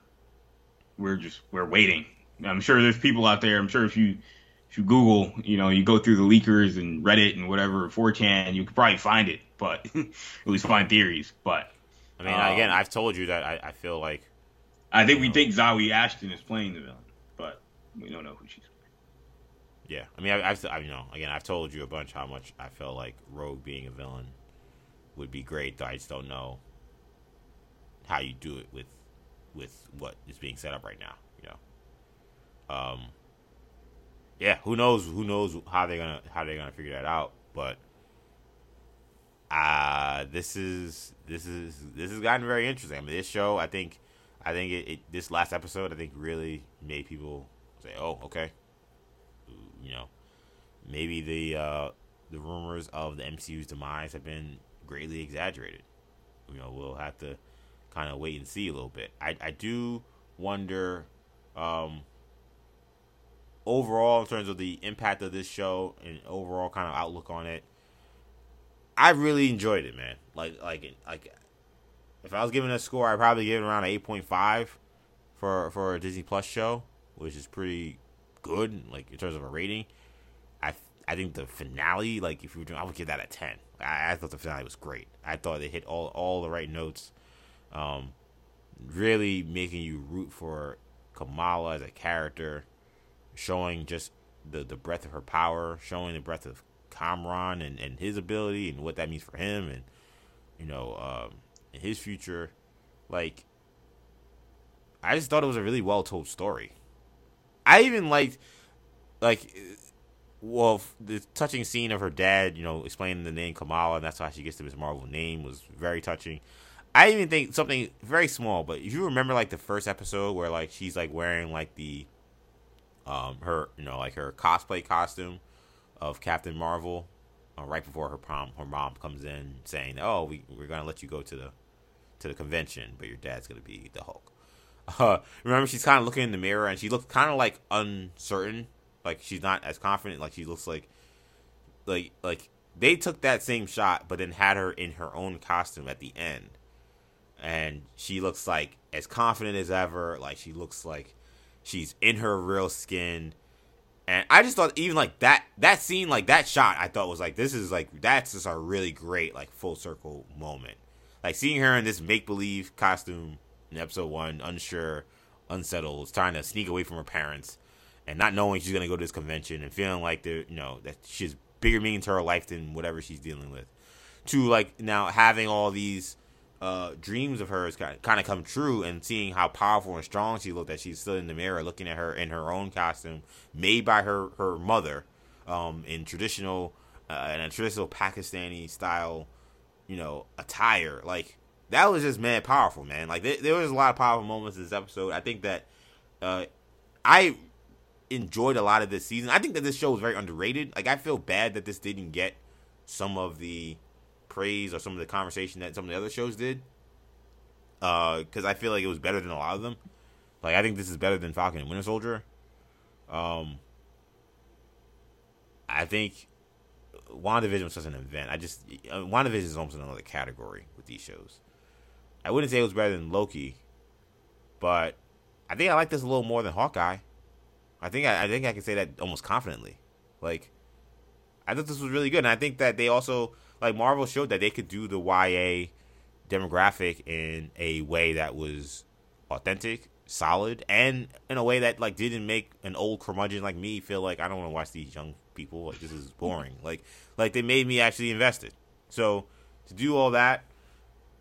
we're just we're waiting. I'm sure there's people out there. I'm sure if you if you Google, you know, you go through the leakers and Reddit and whatever, 4chan, you could probably find it, but [LAUGHS] at least find theories. But I mean, um, again, I've told you that I, I feel like I think we know, think Zawe Ashton is playing the villain. But we don't know who she's. Yeah, I mean, I, I've, I, you know, again, I've told you a bunch how much I felt like Rogue being a villain would be great. Though I just don't know how you do it with with what is being set up right now. You know, um, yeah, who knows? Who knows how they're gonna how they're gonna figure that out? But uh this is this is this has gotten very interesting. I mean, this show, I think, I think it, it this last episode, I think, really made people say, oh, okay, you know, maybe the uh, the rumors of the MCU's demise have been greatly exaggerated. You know, we'll have to kind of wait and see a little bit. I I do wonder Um, overall, in terms of the impact of this show and overall kind of outlook on it, I really enjoyed it, man. Like, like, like, if I was giving a score, I'd probably give it around an eight point five for for a Disney Plus show, which is pretty good, like in terms of a rating. I I think the finale, like if you were doing, I would give that a ten. I, I thought the finale was great. I thought they hit all all the right notes. Um, really making you root for Kamala as a character, showing just the the breadth of her power, showing the breadth of Kamran and, and his ability and what that means for him and you know um, his future. Like, I just thought it was a really well told story. I even liked like well the touching scene of her dad, you know, explaining the name Kamala and that's how she gets the Miss Marvel name was very touching. I even think something very small, but if you remember like the first episode where like she's like wearing like the um her you know like her cosplay costume of Captain Marvel uh, right before her prom her mom comes in saying, "Oh, we we're to let you go to the to the convention, but your dad's to be the Hulk." [LAUGHS] Uh, remember she's kind of looking in the mirror and she looks kind of like uncertain, like she's not as confident, like she looks like like like they took that same shot but then had her in her own costume at the end and she looks like as confident as ever. Like she looks like she's in her real skin. And I just thought even like that that scene, like that shot, I thought was like this is like that's just a really great like full circle moment. Like seeing her in this make believe costume in episode one, unsure, unsettled, trying to sneak away from her parents, and not knowing she's gonna go to this convention and feeling like the you know that she's bigger meaning to her life than whatever she's dealing with. To like now having all these uh, dreams of hers kind of come true and seeing how powerful and strong she looked that she's still in the mirror looking at her in her own costume made by her her mother um, in traditional uh, in a traditional Pakistani style you know attire. Like that was just man powerful man. Like there, there was a lot of powerful moments in this episode. I think that uh, I enjoyed a lot of this season. I think that this show was very underrated. Like I feel bad that this didn't get some of the praise or some of the conversation that some of the other shows did. Because uh, I feel like it was better than a lot of them. Like I think this is better than Falcon and Winter Soldier. Um, I think WandaVision was such an event. I just uh, WandaVision is almost another category with these shows. I wouldn't say it was better than Loki, but I think I like this a little more than Hawkeye. I think I, I think I can say that almost confidently. Like, I thought this was really good, and I think that they also like Marvel showed that they could do the YA demographic in a way that was authentic, solid, and in a way that like didn't make an old curmudgeon like me feel like I don't want to watch these young people. Like this is boring. [LAUGHS] like like they made me actually invested. So to do all that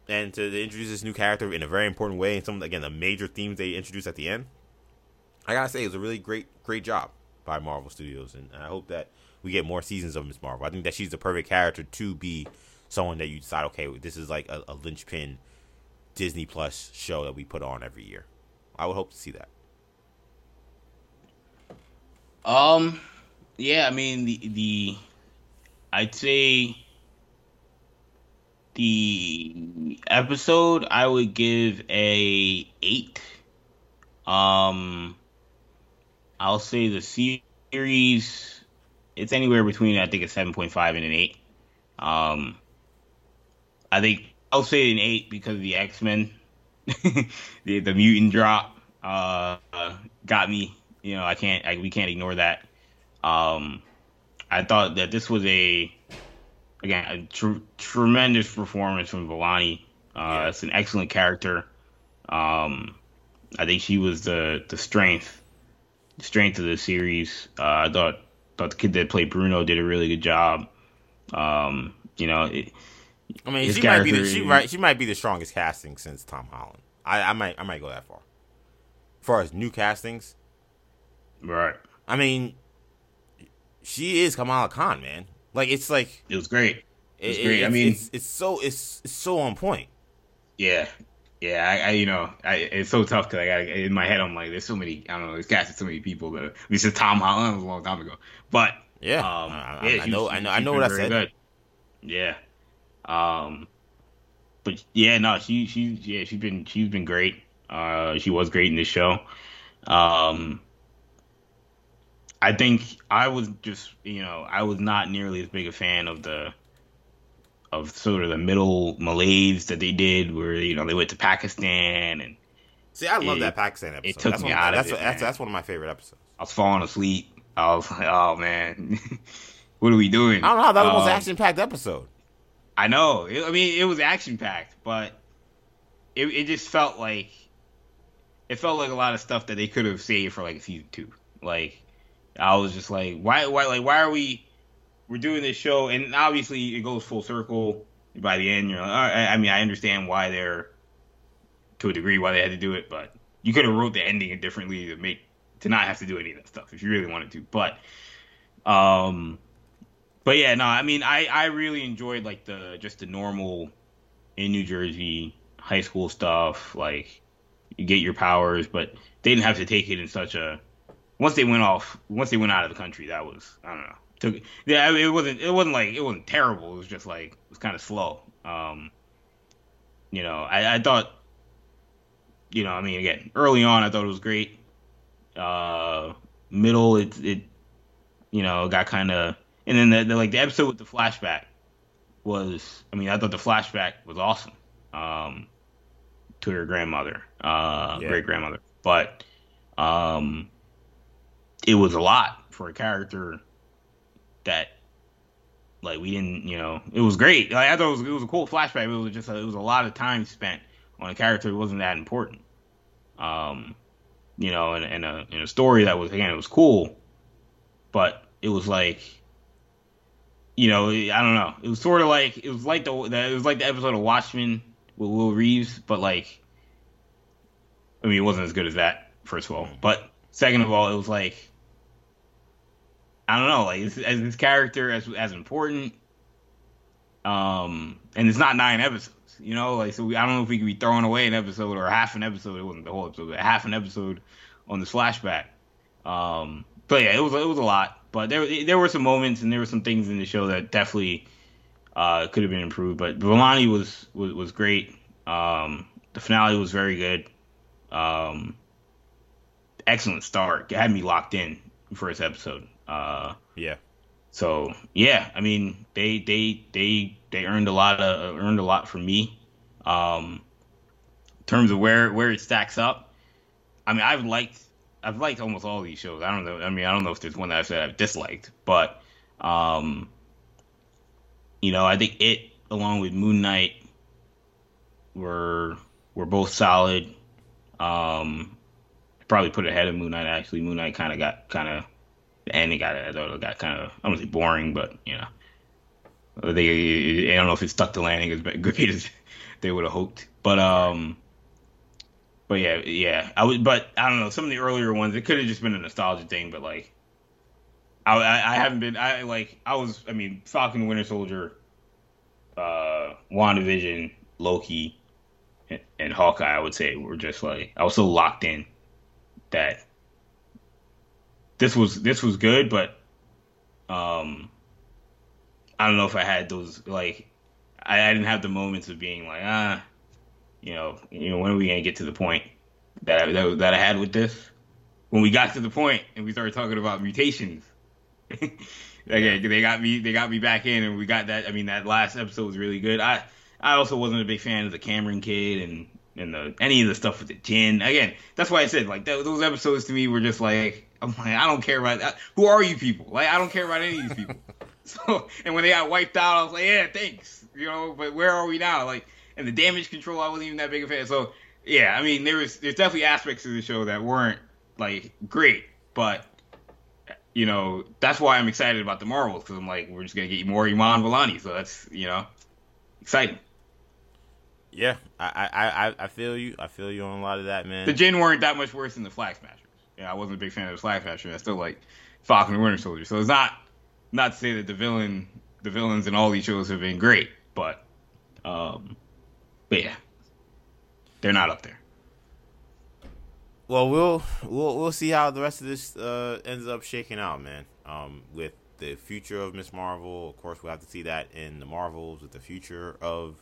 and to, introduce this new character in a very important way and some again the major themes they introduced at the end, I gotta say it was a really great great job by Marvel Studios, and I hope that we get more seasons of Miss Marvel. I think that she's the perfect character to be someone that you decide, okay, this is like a, a linchpin Disney Plus show that we put on every year. I would hope to see that. Um, yeah, I mean the the, I'd say the episode I would give a eight. Um, I'll say the series it's anywhere between I think a seven point five and an eight. Um, I think I'll say an eight because the X Men, [LAUGHS] the the mutant drop, uh, got me. You know, I can't, I, we can't ignore that. Um, I thought that this was a, again, a tr- tremendous performance from Vellani. Uh. It's an excellent character. Um, I think she was the the strength, strength of the series. Uh, I thought thought the kid that played Bruno did a really good job. Um, you know, it, I mean, she might be the, she right she might be the strongest casting since Tom Holland. I, I might I might go that far. As far as new castings, right? I mean, she is Kamala Khan, man. Like it's like it was great. It was it, great. I mean, it's, it's so it's, it's so on point. Yeah, yeah, I, I, you know, I, it's so tough because I got in my head. I'm like, there's so many. I don't know. There's casted so many people. But at least it's Tom Holland was a long time ago. But yeah, um, I, yeah, I, know, I know, I know what I said. Good. Yeah, um, but yeah, no, she, she, yeah, she's been, she's been great. Uh, she was great in this show. Um, I think I was just, you know, I was not nearly as big a fan of the of sort of the middle malaise that they did, where you know they went to Pakistan and. See, I love it, that Pakistan episode. It took that's me one, out that's, of it. That's, that's one of my favorite episodes. I was falling asleep. I was like, oh man, [LAUGHS] what are we doing? I don't know how that was um, most action packed episode. I know. I mean, it was action packed, but it it just felt like it felt like a lot of stuff that they could have saved for like season two. Like I was just like, why, why, like, why are we? We're doing this show, and obviously it goes full circle. By the end, you're like, I, mean, I understand why they're to a degree why they had to do it, but you could have wrote the ending differently to make to not have to do any of that stuff if you really wanted to. But, um, but yeah, no, I mean, I I really enjoyed like the just the normal in New Jersey high school stuff, like you get your powers, but they didn't have to take it in such a once they went off, once they went out of the country, that was I don't know. Took yeah, it wasn't it wasn't like it wasn't terrible. It was just like it was kind of slow. Um, you know, I, I thought, you know, I mean, again, early on, I thought it was great. Uh, middle, it it, you know, got kind of, and then the, the like the episode with the flashback was, I mean, I thought the flashback was awesome. Um, to her grandmother, uh, yeah. great grandmother, but um it was a lot for a character that like we didn't you know it was great. Like, i thought it was, it was a cool flashback it was just a, it was a lot of time spent on a character that wasn't that important. Um you know in, in a in a story that was again it was cool but it was like you know i don't know. It was sort of like it was like the, the it was like the episode of watchmen with will reeves but like i mean it wasn't as good as that first of all. But second of all it was like I don't know, like as this character as as important. Um, and it's not nine episodes, you know, like so. We, I don't know if we could be throwing away an episode or half an episode. It wasn't the whole episode, but half an episode on the flashback. Um, but yeah, it was it was a lot. But there there were some moments and there were some things in the show that definitely uh, could have been improved. But Vellani was, was was great. Um, the finale was very good. Um, excellent start. It had me locked in first episode. Uh, yeah. So yeah, I mean they they they they earned a lot of earned a lot from me. Um, in terms of where where it stacks up, I mean I've liked I've liked almost all these shows. I don't know. I mean I don't know if there's one that I've said I've disliked, but um, you know I think it along with Moon Knight were were both solid. Um, probably put ahead of Moon Knight. Actually, Moon Knight kind of got kind of the ending got it got kind of I don't say boring, but you know, they I don't know if it stuck the landing as [LAUGHS] great as they would have hoped. But um, but yeah, yeah, I would, but I don't know. Some of the earlier ones, it could have just been a nostalgia thing, but like, I, I, I haven't been, I like, I was, I mean, Falcon, Winter Soldier, uh, WandaVision, Loki, and, and Hawkeye. I would say were just like I was so locked in that this was this was good, but um, I don't know if I had those like I, I didn't have the moments of being like ah, you know, you know when are we gonna get to the point that I, that, that I had with this? When we got to the point and we started talking about mutations. [LAUGHS] okay, they got me they got me back in and we got that I mean that last episode was really good. I I also wasn't a big fan of the Kamran kid and and the any of the stuff with the Jinn. Again, that's why I said like that, those episodes to me were just like I'm like I don't care about that. Who are you people? Like I don't care about any of these people. [LAUGHS] so and when they got wiped out, I was like, yeah, thanks. You know, but where are we now? Like and the damage control, I wasn't even that big a fan. So yeah, I mean there was there's definitely aspects of the show that weren't like great, but you know that's why I'm excited about the Marvels because I'm like we're just gonna get more Iman Vellani, so that's you know exciting. Yeah, I, I I feel you. I feel you on a lot of that, man. The Jinn weren't that much worse than the Flag Smashers. Yeah, I wasn't a big fan of the Flag Smashers. I still like Falcon and Winter Soldier. So it's not not to say that the villain the villains in all these shows have been great, but um, but yeah, they're not up there. Well, we'll we'll we'll see how the rest of this uh, ends up shaking out, man. Um, with the future of Miss Marvel, of course, we'll have to see that in the Marvels with the future of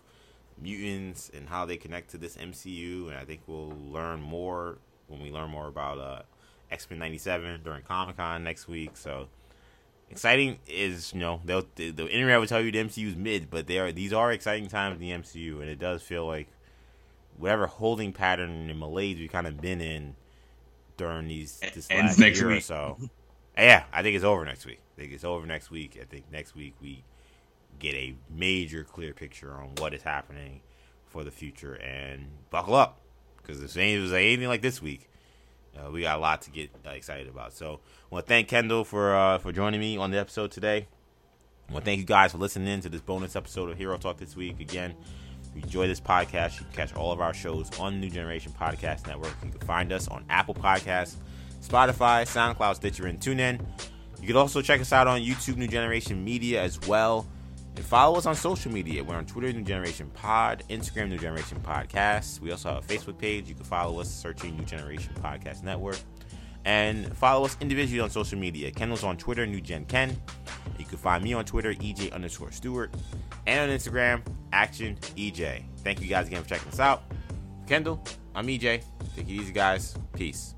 mutants and how they connect to this MCU, and I think we'll learn more when we learn more about uh, X Men '97 during Comic Con next week. So exciting is you know they'll, the, the internet will tell you the MCU is mid, but they are these are exciting times in the MCU, and it does feel like whatever holding pattern and malaise we've kind of been in during these this last year week. or so. [LAUGHS] yeah, I think it's over next week. I think it's over next week. I think next week we get a major clear picture on what is happening for the future and buckle up because if it was anything like this week, uh, we got a lot to get uh, excited about. So, I want to thank Kendall for uh, for joining me on the episode today. I want to thank you guys for listening to this bonus episode of Hero Talk this week. Again, if you enjoy this podcast, you can catch all of our shows on the New Generation Podcast Network. You can find us on Apple Podcasts, Spotify, SoundCloud, Stitcher, and TuneIn. You can also check us out on YouTube, New Generation Media, as well. And follow us on social media. We're on Twitter, New Generation Pod, Instagram, New Generation Podcast. We also have a Facebook page. You can follow us searching New Generation Podcast Network. And follow us individually on social media. Kendall's on Twitter, New Gen Ken. You can find me on Twitter, EJ underscore Stewart. And on Instagram, Action EJ. Thank you guys again for checking us out. Kendall, I'm EJ. Take it easy, guys. Peace.